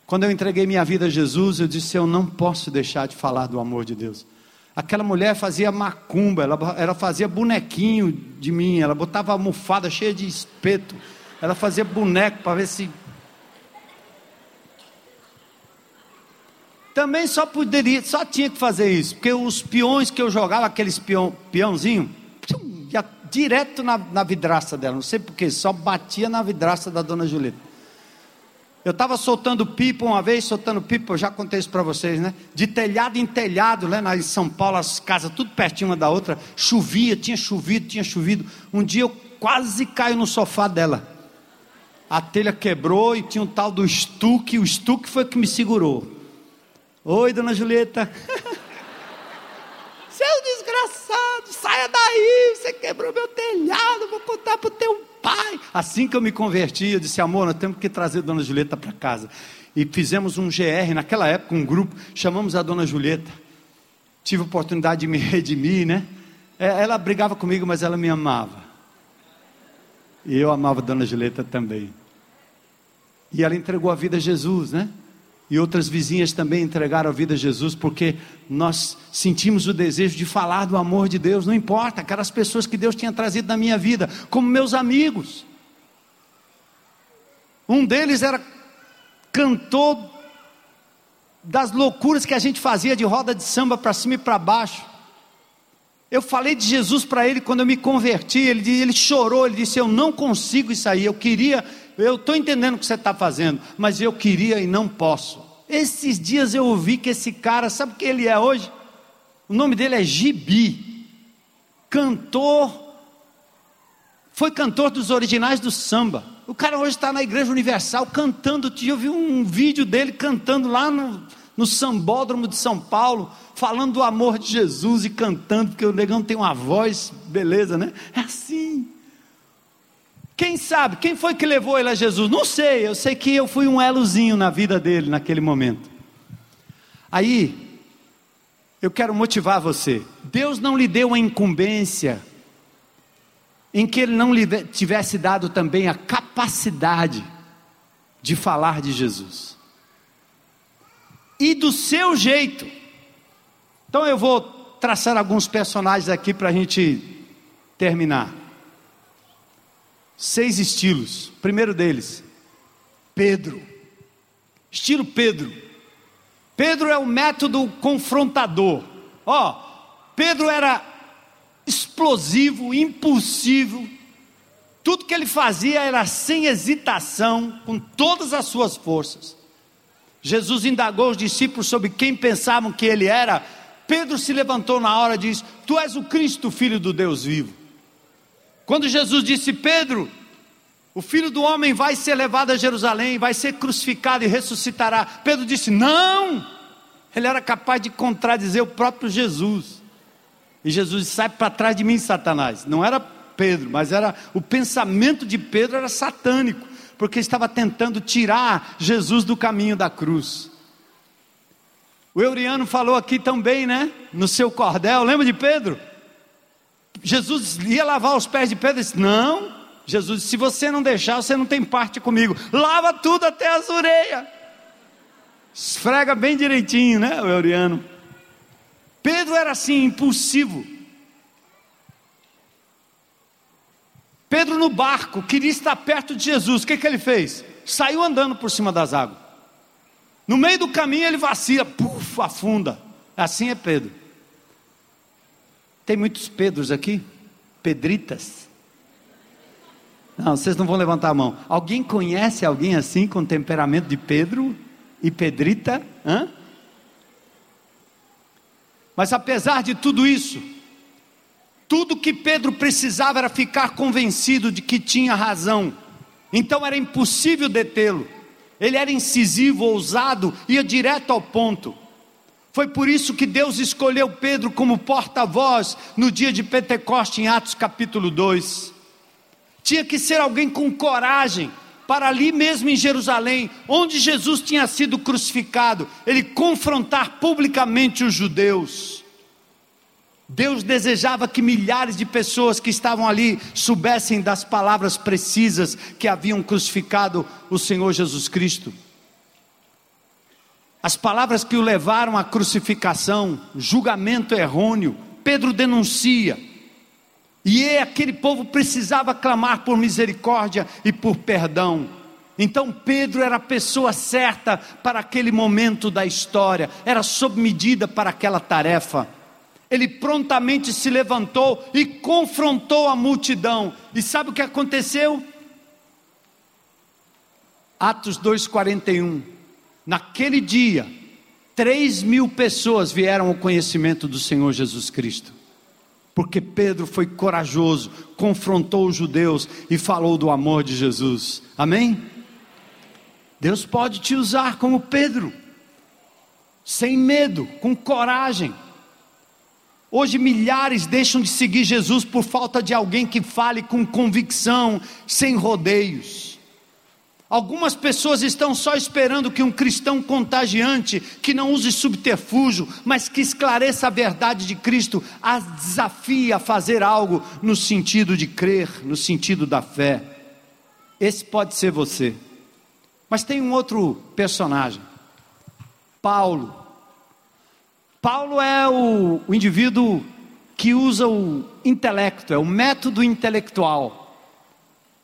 Quando eu entreguei minha vida a Jesus, eu disse: Eu não posso deixar de falar do amor de Deus. Aquela mulher fazia macumba, ela, ela fazia bonequinho de mim, ela botava almofada cheia de espeto, ela fazia boneco para ver se. Também só poderia, só tinha que fazer isso, porque os peões que eu jogava, aqueles peão, peãozinho, ia direto na, na vidraça dela, não sei porquê, só batia na vidraça da dona Julieta. Eu estava soltando pipa uma vez, soltando pipa, eu já contei isso para vocês, né? De telhado em telhado, né? Em São Paulo, as casas tudo pertinho uma da outra. Chovia, tinha chovido, tinha chovido. Um dia eu quase caio no sofá dela. A telha quebrou e tinha um tal do estuque. O estuque foi que me segurou. Oi, dona Julieta. [laughs] Seu desgraçado, saia daí. Você quebrou meu telhado. Vou contar para o teu pai. Assim que eu me converti, eu disse, amor, nós temos que trazer a dona Julieta para casa. E fizemos um GR, naquela época, um grupo, chamamos a dona Julieta. Tive a oportunidade de me redimir, né? É, ela brigava comigo, mas ela me amava. E eu amava a dona Julieta também. E ela entregou a vida a Jesus, né? E outras vizinhas também entregaram a vida a Jesus, porque nós sentimos o desejo de falar do amor de Deus, não importa, aquelas pessoas que Deus tinha trazido na minha vida, como meus amigos. Um deles era cantor das loucuras que a gente fazia de roda de samba para cima e para baixo. Eu falei de Jesus para ele quando eu me converti. Ele, ele chorou, ele disse: Eu não consigo isso aí. Eu queria, eu estou entendendo o que você está fazendo, mas eu queria e não posso. Esses dias eu ouvi que esse cara, sabe o que ele é hoje? O nome dele é Gibi, cantor, foi cantor dos originais do samba. O cara hoje está na Igreja Universal cantando. Eu vi um vídeo dele cantando lá no, no Sambódromo de São Paulo falando do amor de Jesus e cantando, porque o negão tem uma voz, beleza, né? É assim. Quem sabe, quem foi que levou ele a Jesus? Não sei, eu sei que eu fui um elozinho na vida dele naquele momento. Aí, eu quero motivar você. Deus não lhe deu a incumbência em que ele não lhe tivesse dado também a capacidade de falar de Jesus. E do seu jeito. Então eu vou traçar alguns personagens aqui para a gente terminar. Seis estilos. Primeiro deles, Pedro. Estilo Pedro. Pedro é o método confrontador. Ó, Pedro era explosivo, impulsivo. Tudo que ele fazia era sem hesitação, com todas as suas forças. Jesus indagou os discípulos sobre quem pensavam que ele era. Pedro se levantou na hora e disse: Tu és o Cristo, filho do Deus vivo. Quando Jesus disse: Pedro, o filho do homem vai ser levado a Jerusalém, vai ser crucificado e ressuscitará. Pedro disse: Não! Ele era capaz de contradizer o próprio Jesus. E Jesus disse: Sai para trás de mim, Satanás. Não era Pedro, mas era o pensamento de Pedro era satânico, porque estava tentando tirar Jesus do caminho da cruz. O Euriano falou aqui também, né? No seu cordel, lembra de Pedro? Jesus ia lavar os pés de Pedro e disse: Não, Jesus Se você não deixar, você não tem parte comigo. Lava tudo até as orelhas. Esfrega bem direitinho, né, o Euriano? Pedro era assim, impulsivo. Pedro no barco, queria estar perto de Jesus. O que, que ele fez? Saiu andando por cima das águas. No meio do caminho ele vacila, puf, afunda. Assim é Pedro. Tem muitos Pedros aqui? Pedritas? Não, vocês não vão levantar a mão. Alguém conhece alguém assim com temperamento de Pedro e Pedrita? Hã? Mas apesar de tudo isso, tudo que Pedro precisava era ficar convencido de que tinha razão. Então era impossível detê-lo. Ele era incisivo, ousado, ia direto ao ponto. Foi por isso que Deus escolheu Pedro como porta-voz no dia de Pentecoste, em Atos capítulo 2. Tinha que ser alguém com coragem, para ali mesmo em Jerusalém, onde Jesus tinha sido crucificado, ele confrontar publicamente os judeus. Deus desejava que milhares de pessoas que estavam ali soubessem das palavras precisas que haviam crucificado o Senhor Jesus Cristo. As palavras que o levaram à crucificação, julgamento errôneo, Pedro denuncia. E é, aquele povo precisava clamar por misericórdia e por perdão. Então Pedro era a pessoa certa para aquele momento da história, era sob medida para aquela tarefa. Ele prontamente se levantou e confrontou a multidão. E sabe o que aconteceu? Atos 2,41. Naquele dia, três mil pessoas vieram ao conhecimento do Senhor Jesus Cristo. Porque Pedro foi corajoso, confrontou os judeus e falou do amor de Jesus. Amém? Deus pode te usar como Pedro, sem medo, com coragem. Hoje milhares deixam de seguir Jesus por falta de alguém que fale com convicção, sem rodeios. Algumas pessoas estão só esperando que um cristão contagiante, que não use subterfúgio, mas que esclareça a verdade de Cristo, as desafie a fazer algo no sentido de crer, no sentido da fé. Esse pode ser você. Mas tem um outro personagem, Paulo. Paulo é o, o indivíduo que usa o intelecto, é o método intelectual.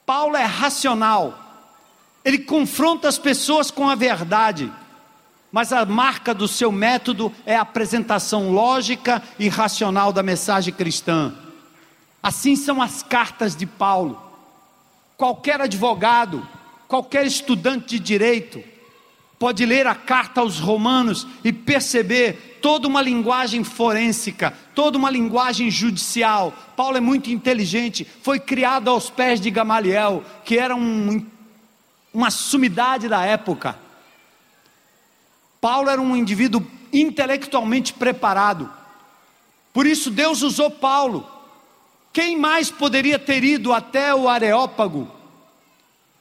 Paulo é racional ele confronta as pessoas com a verdade, mas a marca do seu método é a apresentação lógica e racional da mensagem cristã. Assim são as cartas de Paulo. Qualquer advogado, qualquer estudante de direito, pode ler a carta aos Romanos e perceber toda uma linguagem forênsica, toda uma linguagem judicial. Paulo é muito inteligente, foi criado aos pés de Gamaliel, que era um uma sumidade da época. Paulo era um indivíduo intelectualmente preparado. Por isso Deus usou Paulo. Quem mais poderia ter ido até o Areópago?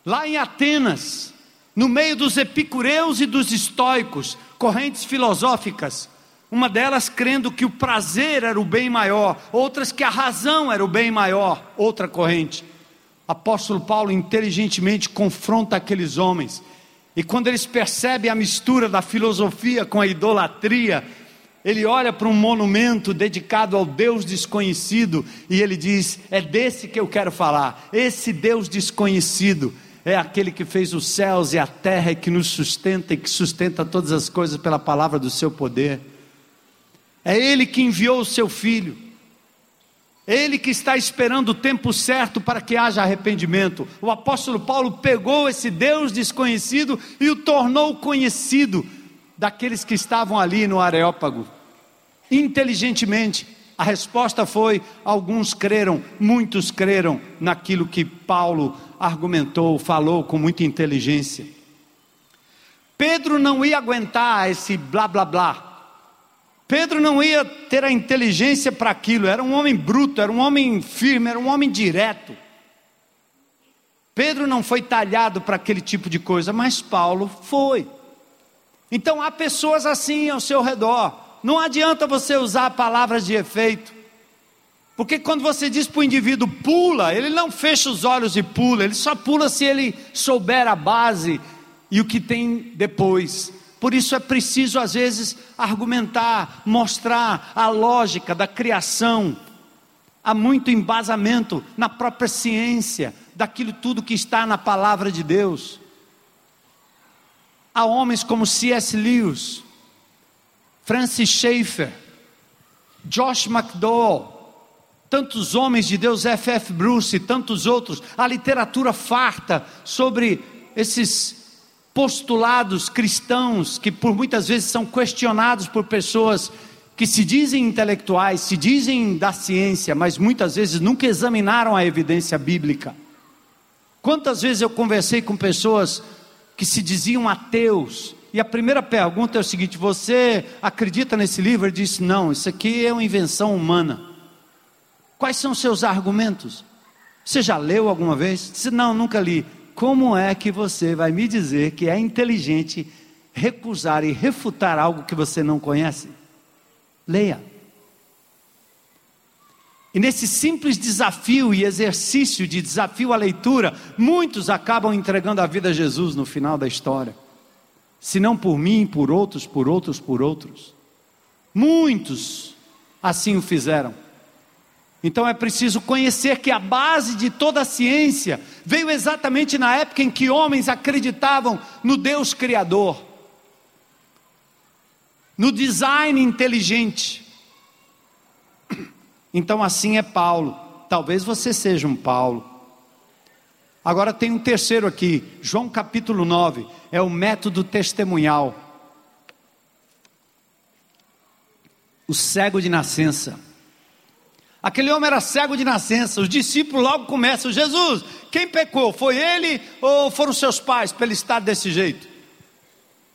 Lá em Atenas, no meio dos epicureus e dos estoicos, correntes filosóficas, uma delas crendo que o prazer era o bem maior, outras que a razão era o bem maior, outra corrente apóstolo Paulo inteligentemente confronta aqueles homens. E quando eles percebem a mistura da filosofia com a idolatria, ele olha para um monumento dedicado ao Deus desconhecido e ele diz: É desse que eu quero falar. Esse Deus desconhecido é aquele que fez os céus e a terra e que nos sustenta e que sustenta todas as coisas pela palavra do seu poder. É Ele que enviou o seu filho. Ele que está esperando o tempo certo para que haja arrependimento. O apóstolo Paulo pegou esse Deus desconhecido e o tornou conhecido daqueles que estavam ali no Areópago. Inteligentemente, a resposta foi: alguns creram, muitos creram naquilo que Paulo argumentou, falou com muita inteligência. Pedro não ia aguentar esse blá blá blá. Pedro não ia ter a inteligência para aquilo, era um homem bruto, era um homem firme, era um homem direto. Pedro não foi talhado para aquele tipo de coisa, mas Paulo foi. Então há pessoas assim ao seu redor não adianta você usar palavras de efeito. Porque quando você diz para o indivíduo pula, ele não fecha os olhos e pula, ele só pula se ele souber a base e o que tem depois. Por isso é preciso, às vezes, argumentar, mostrar a lógica da criação. Há muito embasamento na própria ciência, daquilo tudo que está na palavra de Deus. Há homens como C.S. Lewis, Francis Schaeffer, Josh McDowell, tantos homens de Deus, F.F. Bruce e tantos outros, a literatura farta sobre esses postulados cristãos que por muitas vezes são questionados por pessoas que se dizem intelectuais, se dizem da ciência, mas muitas vezes nunca examinaram a evidência bíblica. Quantas vezes eu conversei com pessoas que se diziam ateus, e a primeira pergunta é o seguinte: você acredita nesse livro? Ele disse: não, isso aqui é uma invenção humana. Quais são seus argumentos? Você já leu alguma vez? Disse: não, nunca li. Como é que você vai me dizer que é inteligente recusar e refutar algo que você não conhece? Leia. E nesse simples desafio e exercício de desafio à leitura, muitos acabam entregando a vida a Jesus no final da história se não por mim, por outros, por outros, por outros. Muitos assim o fizeram. Então é preciso conhecer que a base de toda a ciência veio exatamente na época em que homens acreditavam no Deus Criador, no design inteligente. Então assim é Paulo. Talvez você seja um Paulo. Agora tem um terceiro aqui, João capítulo 9, é o método testemunhal. O cego de nascença. Aquele homem era cego de nascença. Os discípulos logo começam: Jesus, quem pecou? Foi ele ou foram seus pais para ele estar desse jeito?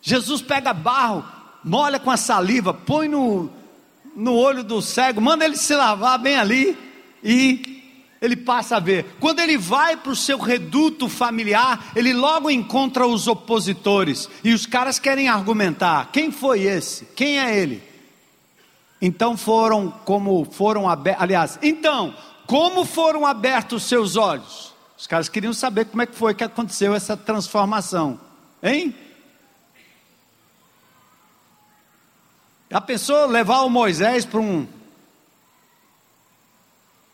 Jesus pega barro, molha com a saliva, põe no, no olho do cego, manda ele se lavar bem ali e ele passa a ver. Quando ele vai para o seu reduto familiar, ele logo encontra os opositores. E os caras querem argumentar: quem foi esse? Quem é ele? Então foram como foram abertos. Aliás, então, como foram abertos os seus olhos? Os caras queriam saber como é que foi que aconteceu essa transformação. Hein? A pessoa levar o Moisés para um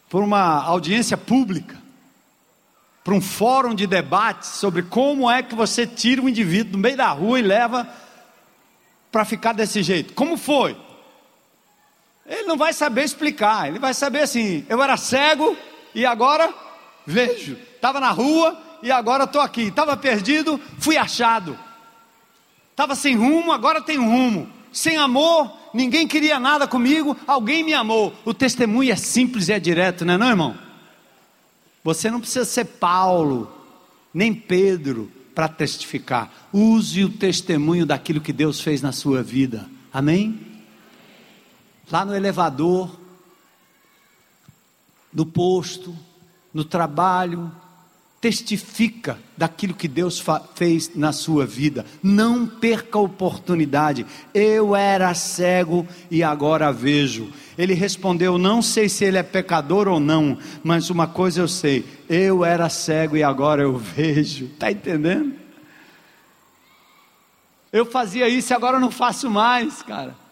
por uma audiência pública, para um fórum de debate sobre como é que você tira um indivíduo do meio da rua e leva para ficar desse jeito. Como foi? Ele não vai saber explicar, ele vai saber assim: eu era cego e agora vejo, estava na rua e agora estou aqui, estava perdido, fui achado, estava sem rumo, agora tenho rumo, sem amor, ninguém queria nada comigo, alguém me amou. O testemunho é simples e é direto, não é, não, irmão? Você não precisa ser Paulo, nem Pedro, para testificar. Use o testemunho daquilo que Deus fez na sua vida. Amém? Lá no elevador, no posto, no trabalho, testifica daquilo que Deus fez na sua vida. Não perca a oportunidade. Eu era cego e agora vejo. Ele respondeu: Não sei se ele é pecador ou não, mas uma coisa eu sei: eu era cego e agora eu vejo. Está [laughs] entendendo? Eu fazia isso e agora não faço mais, cara.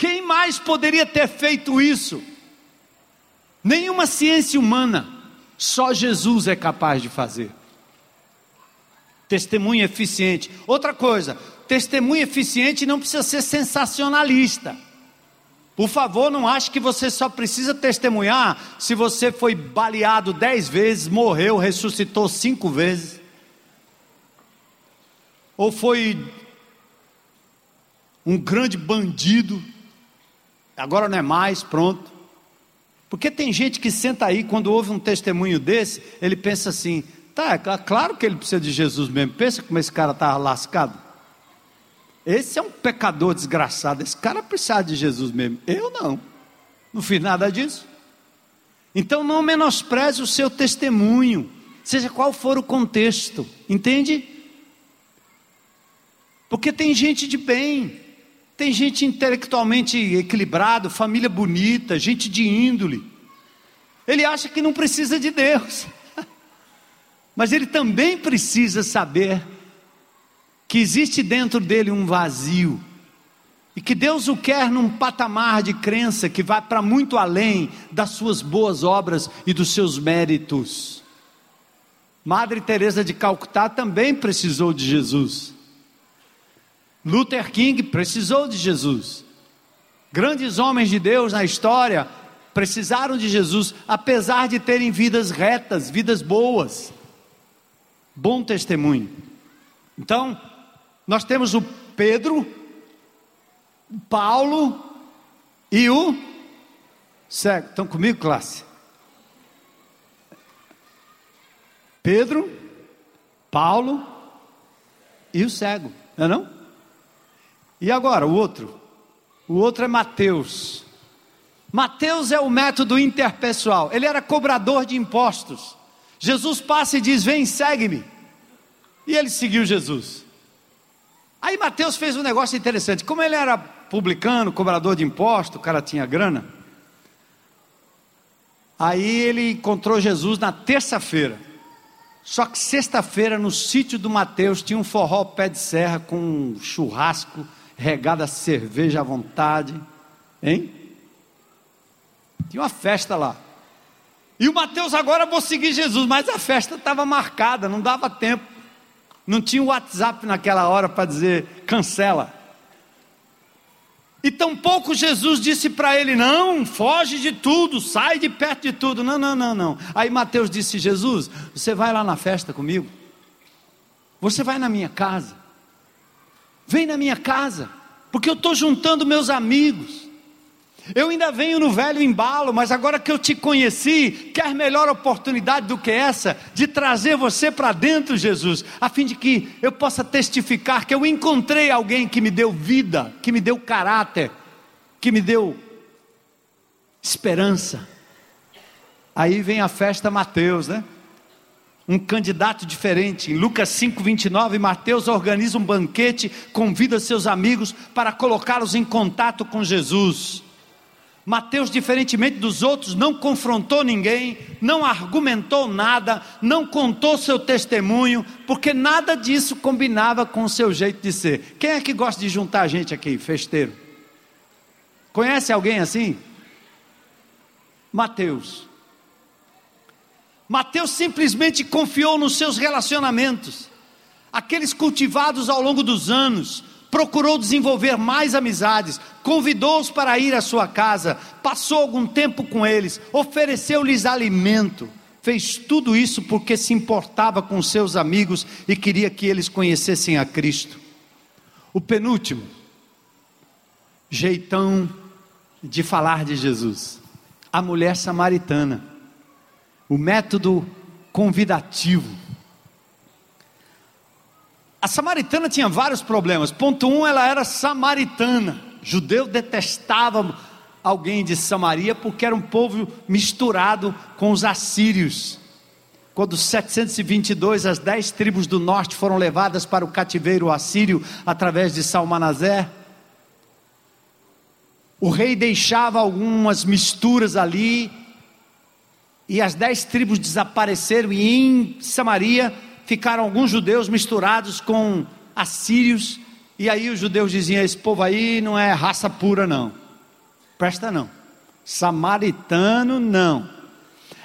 Quem mais poderia ter feito isso? Nenhuma ciência humana só Jesus é capaz de fazer. Testemunho eficiente. Outra coisa, testemunho eficiente não precisa ser sensacionalista. Por favor, não ache que você só precisa testemunhar se você foi baleado dez vezes, morreu, ressuscitou cinco vezes. Ou foi um grande bandido, agora não é mais, pronto. Porque tem gente que senta aí, quando ouve um testemunho desse, ele pensa assim: tá, é claro que ele precisa de Jesus mesmo. Pensa como esse cara estava lascado. Esse é um pecador desgraçado. Esse cara precisa de Jesus mesmo. Eu não. Não fiz nada disso. Então não menospreze o seu testemunho, seja qual for o contexto, entende? Porque tem gente de bem, tem gente intelectualmente equilibrado, família bonita, gente de índole. Ele acha que não precisa de Deus, [laughs] mas ele também precisa saber que existe dentro dele um vazio, e que Deus o quer num patamar de crença que vai para muito além das suas boas obras e dos seus méritos. Madre Teresa de Calcutá também precisou de Jesus. Luther King precisou de Jesus. Grandes homens de Deus na história precisaram de Jesus, apesar de terem vidas retas, vidas boas. Bom testemunho. Então, nós temos o Pedro, o Paulo e o cego. Estão comigo, classe? Pedro, Paulo e o cego, não é não? E agora, o outro? O outro é Mateus. Mateus é o método interpessoal. Ele era cobrador de impostos. Jesus passa e diz: Vem, segue-me. E ele seguiu Jesus. Aí Mateus fez um negócio interessante. Como ele era publicano, cobrador de imposto, o cara tinha grana. Aí ele encontrou Jesus na terça-feira. Só que sexta-feira, no sítio do Mateus, tinha um forró pé de serra com um churrasco, regada cerveja à vontade. Hein? Tinha uma festa lá. E o Mateus agora vou seguir Jesus, mas a festa estava marcada, não dava tempo. Não tinha WhatsApp naquela hora para dizer cancela. E tampouco Jesus disse para ele: não, foge de tudo, sai de perto de tudo. Não, não, não, não. Aí Mateus disse: Jesus, você vai lá na festa comigo? Você vai na minha casa? Vem na minha casa, porque eu estou juntando meus amigos. Eu ainda venho no velho embalo, mas agora que eu te conheci, quer melhor oportunidade do que essa de trazer você para dentro, Jesus, a fim de que eu possa testificar que eu encontrei alguém que me deu vida, que me deu caráter, que me deu esperança. Aí vem a festa Mateus, né? Um candidato diferente. Em Lucas 5:29, Mateus organiza um banquete, convida seus amigos para colocá-los em contato com Jesus. Mateus, diferentemente dos outros, não confrontou ninguém, não argumentou nada, não contou seu testemunho, porque nada disso combinava com o seu jeito de ser. Quem é que gosta de juntar gente aqui, festeiro? Conhece alguém assim? Mateus. Mateus simplesmente confiou nos seus relacionamentos, aqueles cultivados ao longo dos anos, procurou desenvolver mais amizades, convidou-os para ir à sua casa, passou algum tempo com eles, ofereceu-lhes alimento. Fez tudo isso porque se importava com seus amigos e queria que eles conhecessem a Cristo. O penúltimo, jeitão de falar de Jesus, a mulher samaritana, o método convidativo. A samaritana tinha vários problemas. Ponto um, ela era samaritana. Judeu detestava alguém de Samaria porque era um povo misturado com os assírios. Quando 722 as dez tribos do norte foram levadas para o cativeiro assírio através de Salmanazé, o rei deixava algumas misturas ali, e as dez tribos desapareceram, e em Samaria ficaram alguns judeus misturados com assírios, e aí os judeus diziam: esse povo aí não é raça pura, não, presta não, samaritano não.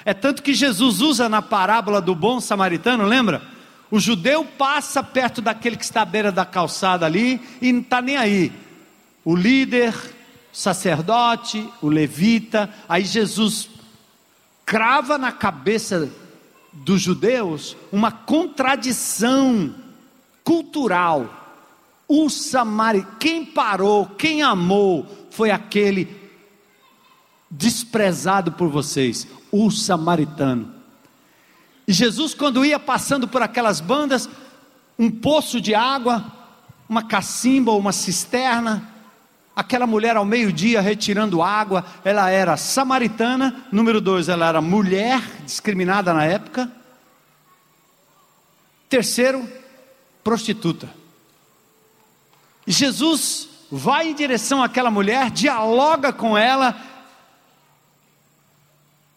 É tanto que Jesus usa na parábola do bom samaritano, lembra? O judeu passa perto daquele que está à beira da calçada ali e não está nem aí. O líder sacerdote, o levita. Aí Jesus crava na cabeça dos judeus uma contradição cultural. O samaritano, quem parou, quem amou, foi aquele desprezado por vocês, o samaritano. E Jesus, quando ia passando por aquelas bandas, um poço de água, uma cacimba ou uma cisterna, aquela mulher ao meio-dia retirando água, ela era samaritana, número dois, ela era mulher discriminada na época. Terceiro, prostituta. E Jesus vai em direção àquela mulher, dialoga com ela,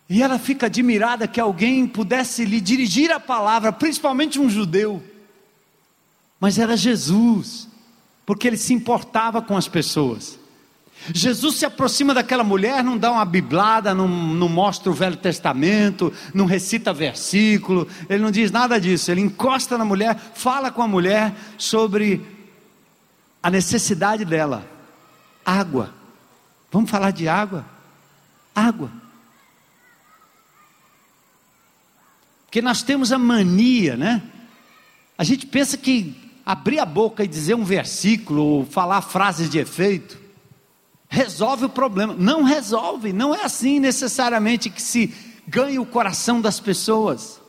e ela fica admirada que alguém pudesse lhe dirigir a palavra, principalmente um judeu. Mas era Jesus, porque ele se importava com as pessoas. Jesus se aproxima daquela mulher, não dá uma biblada, não, não, mostra o Velho Testamento, não recita versículo, ele não diz nada disso. Ele encosta na mulher, fala com a mulher sobre a necessidade dela: água. Vamos falar de água? Água. Porque nós temos a mania, né? A gente pensa que abrir a boca e dizer um versículo, ou falar frases de efeito, resolve o problema. Não resolve, não é assim necessariamente que se ganha o coração das pessoas.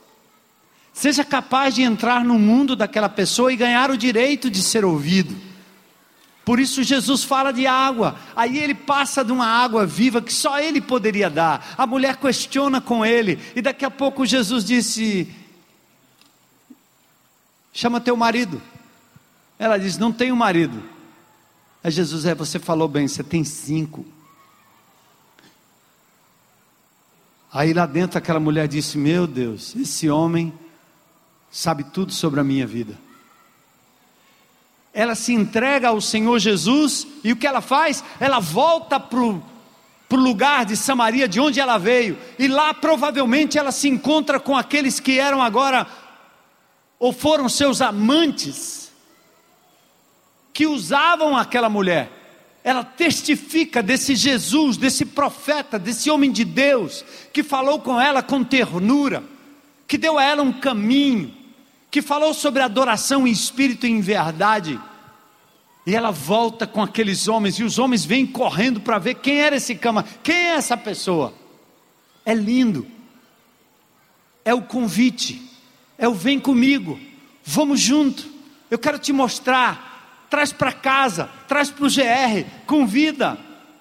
Seja capaz de entrar no mundo daquela pessoa e ganhar o direito de ser ouvido. Por isso Jesus fala de água. Aí ele passa de uma água viva que só ele poderia dar. A mulher questiona com ele. E daqui a pouco Jesus disse: Chama teu marido. Ela diz: Não tenho marido. Aí Jesus é: Você falou bem, você tem cinco. Aí lá dentro aquela mulher disse: Meu Deus, esse homem sabe tudo sobre a minha vida ela se entrega ao Senhor Jesus e o que ela faz? Ela volta para o lugar de Samaria, de onde ela veio, e lá provavelmente ela se encontra com aqueles que eram agora, ou foram seus amantes, que usavam aquela mulher. Ela testifica desse Jesus, desse profeta, desse homem de Deus, que falou com ela com ternura, que deu a ela um caminho, que falou sobre adoração em espírito e em verdade. E ela volta com aqueles homens, e os homens vêm correndo para ver quem era esse cama, quem é essa pessoa. É lindo, é o convite, é o vem comigo, vamos junto, eu quero te mostrar, traz para casa, traz para o GR, convida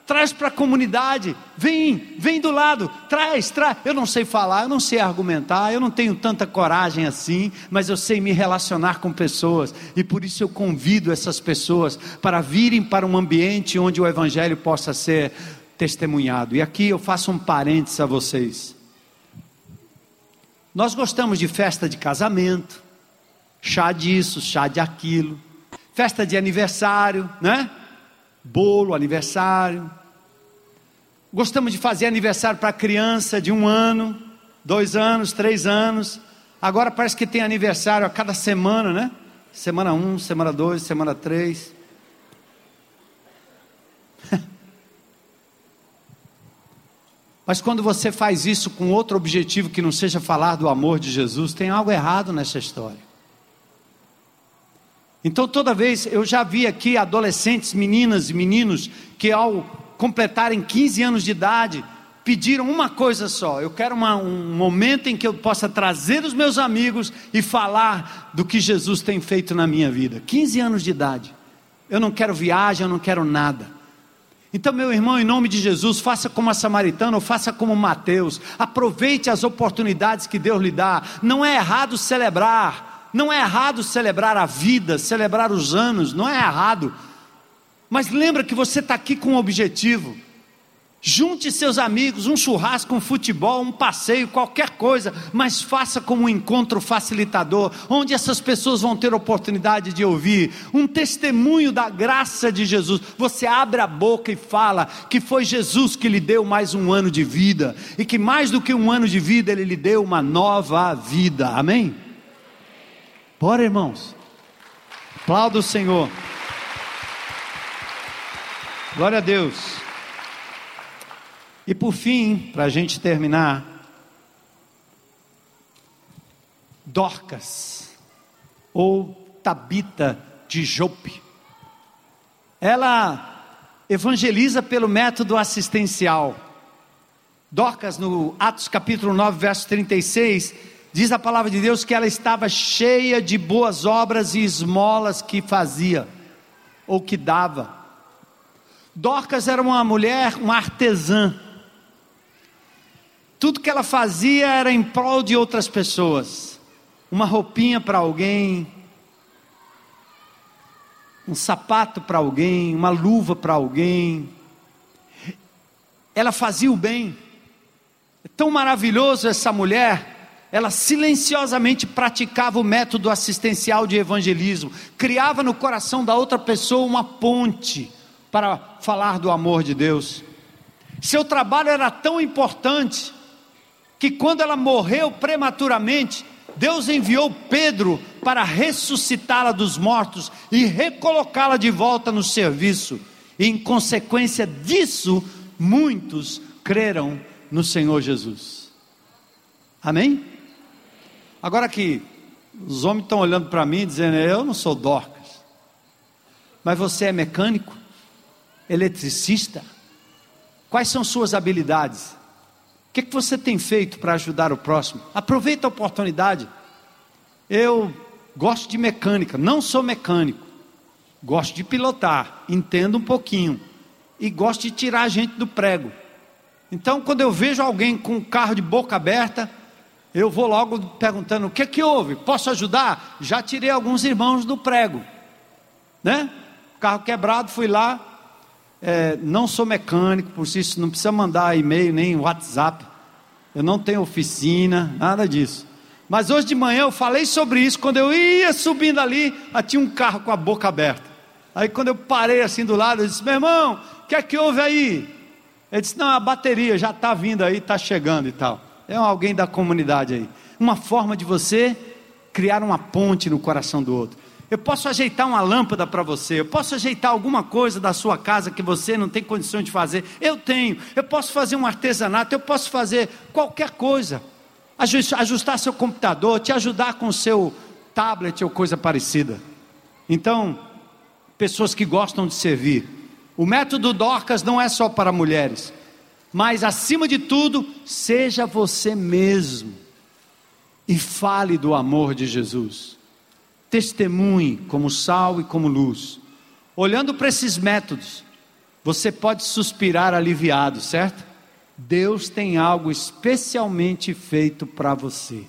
traz para a comunidade, vem, vem do lado, traz, traz. Eu não sei falar, eu não sei argumentar, eu não tenho tanta coragem assim, mas eu sei me relacionar com pessoas e por isso eu convido essas pessoas para virem para um ambiente onde o evangelho possa ser testemunhado. E aqui eu faço um parênteses a vocês. Nós gostamos de festa de casamento, chá disso, chá de aquilo, festa de aniversário, né? Bolo, aniversário, Gostamos de fazer aniversário para criança de um ano, dois anos, três anos. Agora parece que tem aniversário a cada semana, né? Semana um, semana dois, semana três. [laughs] Mas quando você faz isso com outro objetivo que não seja falar do amor de Jesus, tem algo errado nessa história. Então toda vez eu já vi aqui adolescentes, meninas e meninos que ao completarem 15 anos de idade, pediram uma coisa só: eu quero uma, um momento em que eu possa trazer os meus amigos e falar do que Jesus tem feito na minha vida. 15 anos de idade. Eu não quero viagem, eu não quero nada. Então, meu irmão, em nome de Jesus, faça como a samaritana ou faça como Mateus. Aproveite as oportunidades que Deus lhe dá. Não é errado celebrar. Não é errado celebrar a vida, celebrar os anos. Não é errado. Mas lembra que você está aqui com um objetivo. Junte seus amigos, um churrasco, um futebol, um passeio, qualquer coisa, mas faça como um encontro facilitador, onde essas pessoas vão ter oportunidade de ouvir um testemunho da graça de Jesus. Você abre a boca e fala que foi Jesus que lhe deu mais um ano de vida, e que mais do que um ano de vida, Ele lhe deu uma nova vida. Amém? Bora, irmãos. Aplauda o Senhor. Glória a Deus. E por fim, para a gente terminar, Dorcas, ou Tabita de Jope. Ela evangeliza pelo método assistencial. Dorcas, no Atos capítulo 9, verso 36, diz a palavra de Deus que ela estava cheia de boas obras e esmolas que fazia, ou que dava. Dorcas era uma mulher, uma artesã. Tudo que ela fazia era em prol de outras pessoas. Uma roupinha para alguém, um sapato para alguém, uma luva para alguém. Ela fazia o bem. É tão maravilhoso essa mulher. Ela silenciosamente praticava o método assistencial de evangelismo, criava no coração da outra pessoa uma ponte para falar do amor de Deus. Seu trabalho era tão importante que quando ela morreu prematuramente, Deus enviou Pedro para ressuscitá-la dos mortos e recolocá-la de volta no serviço. E em consequência disso, muitos creram no Senhor Jesus. Amém? Agora que os homens estão olhando para mim dizendo: Eu não sou Dorcas, mas você é mecânico, eletricista. Quais são suas habilidades? O que, que você tem feito para ajudar o próximo? Aproveita a oportunidade. Eu gosto de mecânica, não sou mecânico, gosto de pilotar, entendo um pouquinho e gosto de tirar a gente do prego. Então, quando eu vejo alguém com um carro de boca aberta, eu vou logo perguntando: o que é que houve? Posso ajudar? Já tirei alguns irmãos do prego, né? Carro quebrado, fui lá. É, não sou mecânico, por isso não precisa mandar e-mail nem WhatsApp. Eu não tenho oficina, nada disso. Mas hoje de manhã eu falei sobre isso. Quando eu ia subindo ali, tinha um carro com a boca aberta. Aí quando eu parei assim do lado, eu disse: Meu irmão, o que é que houve aí? Ele disse: Não, a bateria já está vindo aí, está chegando e tal. É alguém da comunidade aí. Uma forma de você criar uma ponte no coração do outro. Eu posso ajeitar uma lâmpada para você, eu posso ajeitar alguma coisa da sua casa que você não tem condição de fazer. Eu tenho. Eu posso fazer um artesanato, eu posso fazer qualquer coisa. Ajustar seu computador, te ajudar com seu tablet ou coisa parecida. Então, pessoas que gostam de servir. O método Dorcas não é só para mulheres, mas acima de tudo, seja você mesmo e fale do amor de Jesus testemunhe como sal e como luz. Olhando para esses métodos, você pode suspirar aliviado, certo? Deus tem algo especialmente feito para você.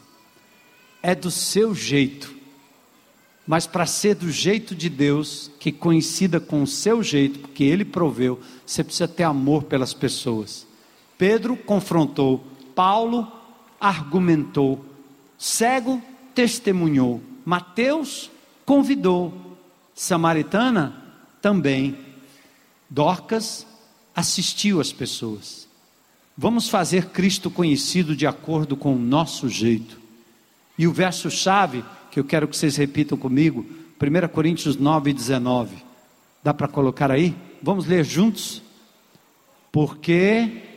É do seu jeito. Mas para ser do jeito de Deus, que coincida com o seu jeito, porque Ele proveu, você precisa ter amor pelas pessoas. Pedro confrontou, Paulo argumentou, cego testemunhou, Mateus convidou, Samaritana também, Dorcas assistiu as pessoas. Vamos fazer Cristo conhecido de acordo com o nosso jeito. E o verso-chave, que eu quero que vocês repitam comigo, 1 Coríntios 9, 19. Dá para colocar aí? Vamos ler juntos? Porque,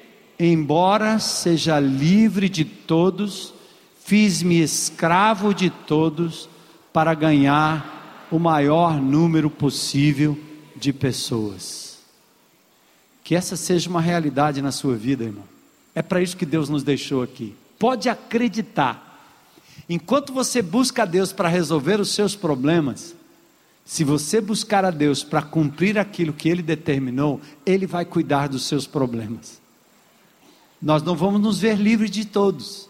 embora seja livre de todos, fiz-me escravo de todos para ganhar o maior número possível de pessoas. Que essa seja uma realidade na sua vida, irmão. É para isso que Deus nos deixou aqui. Pode acreditar. Enquanto você busca a Deus para resolver os seus problemas, se você buscar a Deus para cumprir aquilo que Ele determinou, Ele vai cuidar dos seus problemas. Nós não vamos nos ver livres de todos,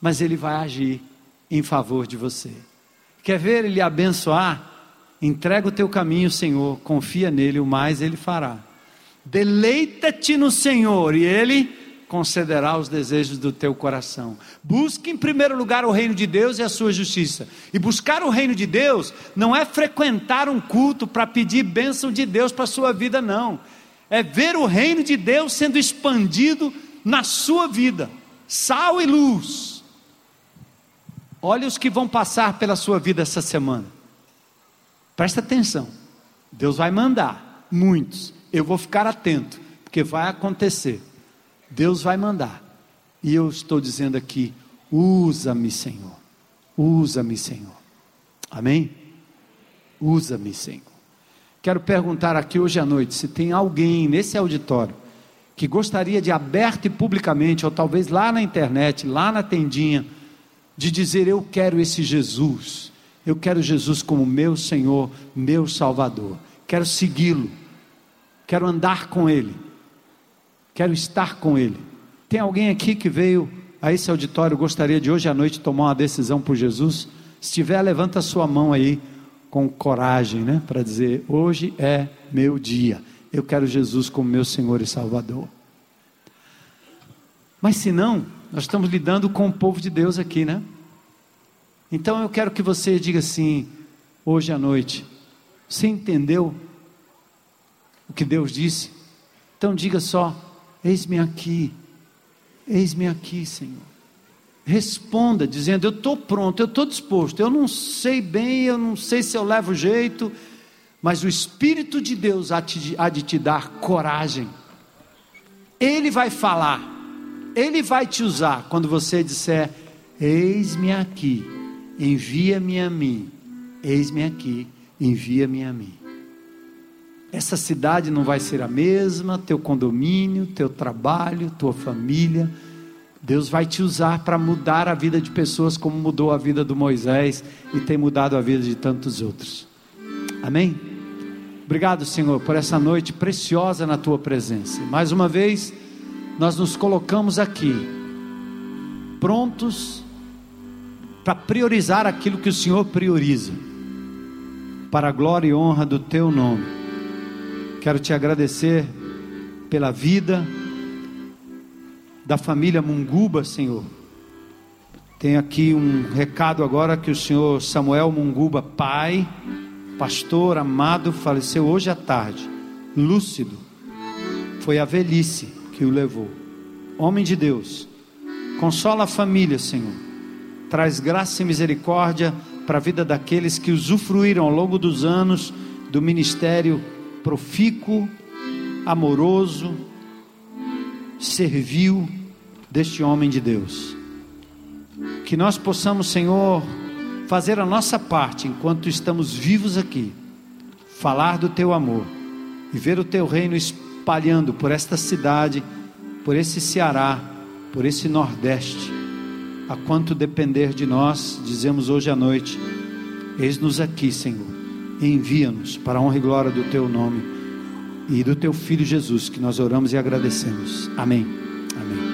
mas Ele vai agir em favor de você. Quer ver Ele abençoar? Entrega o teu caminho, Senhor, confia nele, o mais Ele fará. Deleita-te no Senhor e Ele concederá os desejos do teu coração. Busque em primeiro lugar o reino de Deus e a sua justiça. E buscar o reino de Deus não é frequentar um culto para pedir bênção de Deus para a sua vida, não. É ver o reino de Deus sendo expandido na sua vida. Sal e luz Olha os que vão passar pela sua vida essa semana. Presta atenção. Deus vai mandar muitos. Eu vou ficar atento, porque vai acontecer. Deus vai mandar. E eu estou dizendo aqui: usa-me, Senhor. Usa-me, Senhor. Amém? Usa-me, Senhor. Quero perguntar aqui hoje à noite se tem alguém nesse auditório que gostaria de aberto e publicamente, ou talvez lá na internet, lá na tendinha, de dizer: Eu quero esse Jesus. Eu quero Jesus como meu Senhor, meu Salvador. Quero segui-lo. Quero andar com Ele. Quero estar com Ele. Tem alguém aqui que veio a esse auditório gostaria de hoje à noite tomar uma decisão por Jesus? Se tiver, levanta sua mão aí com coragem, né? Para dizer: Hoje é meu dia. Eu quero Jesus como meu Senhor e Salvador. Mas se não, nós estamos lidando com o povo de Deus aqui, né? Então eu quero que você diga assim, hoje à noite: Você entendeu o que Deus disse? Então diga só: Eis-me aqui, eis-me aqui, Senhor. Responda dizendo: Eu estou pronto, eu estou disposto. Eu não sei bem, eu não sei se eu levo jeito, mas o Espírito de Deus há de te dar coragem. Ele vai falar, ele vai te usar quando você disser: Eis-me aqui, envia-me a mim. Eis-me aqui, envia-me a mim. Essa cidade não vai ser a mesma, teu condomínio, teu trabalho, tua família Deus vai te usar para mudar a vida de pessoas como mudou a vida do Moisés e tem mudado a vida de tantos outros. Amém? Obrigado, Senhor, por essa noite preciosa na tua presença. Mais uma vez, nós nos colocamos aqui, prontos para priorizar aquilo que o Senhor prioriza, para a glória e honra do teu nome. Quero te agradecer pela vida, da família Munguba, Senhor. Tem aqui um recado agora que o senhor Samuel Munguba, pai, pastor amado, faleceu hoje à tarde, lúcido. Foi a velhice que o levou. Homem de Deus, consola a família, Senhor. Traz graça e misericórdia para a vida daqueles que usufruíram ao longo dos anos do ministério profícuo, amoroso, servil deste homem de Deus. Que nós possamos, Senhor, fazer a nossa parte enquanto estamos vivos aqui, falar do teu amor e ver o teu reino espalhando por esta cidade, por esse Ceará, por esse Nordeste. A quanto depender de nós, dizemos hoje à noite: Eis-nos aqui, Senhor, envia-nos para a honra e glória do teu nome e do teu filho Jesus, que nós oramos e agradecemos. Amém. Amém.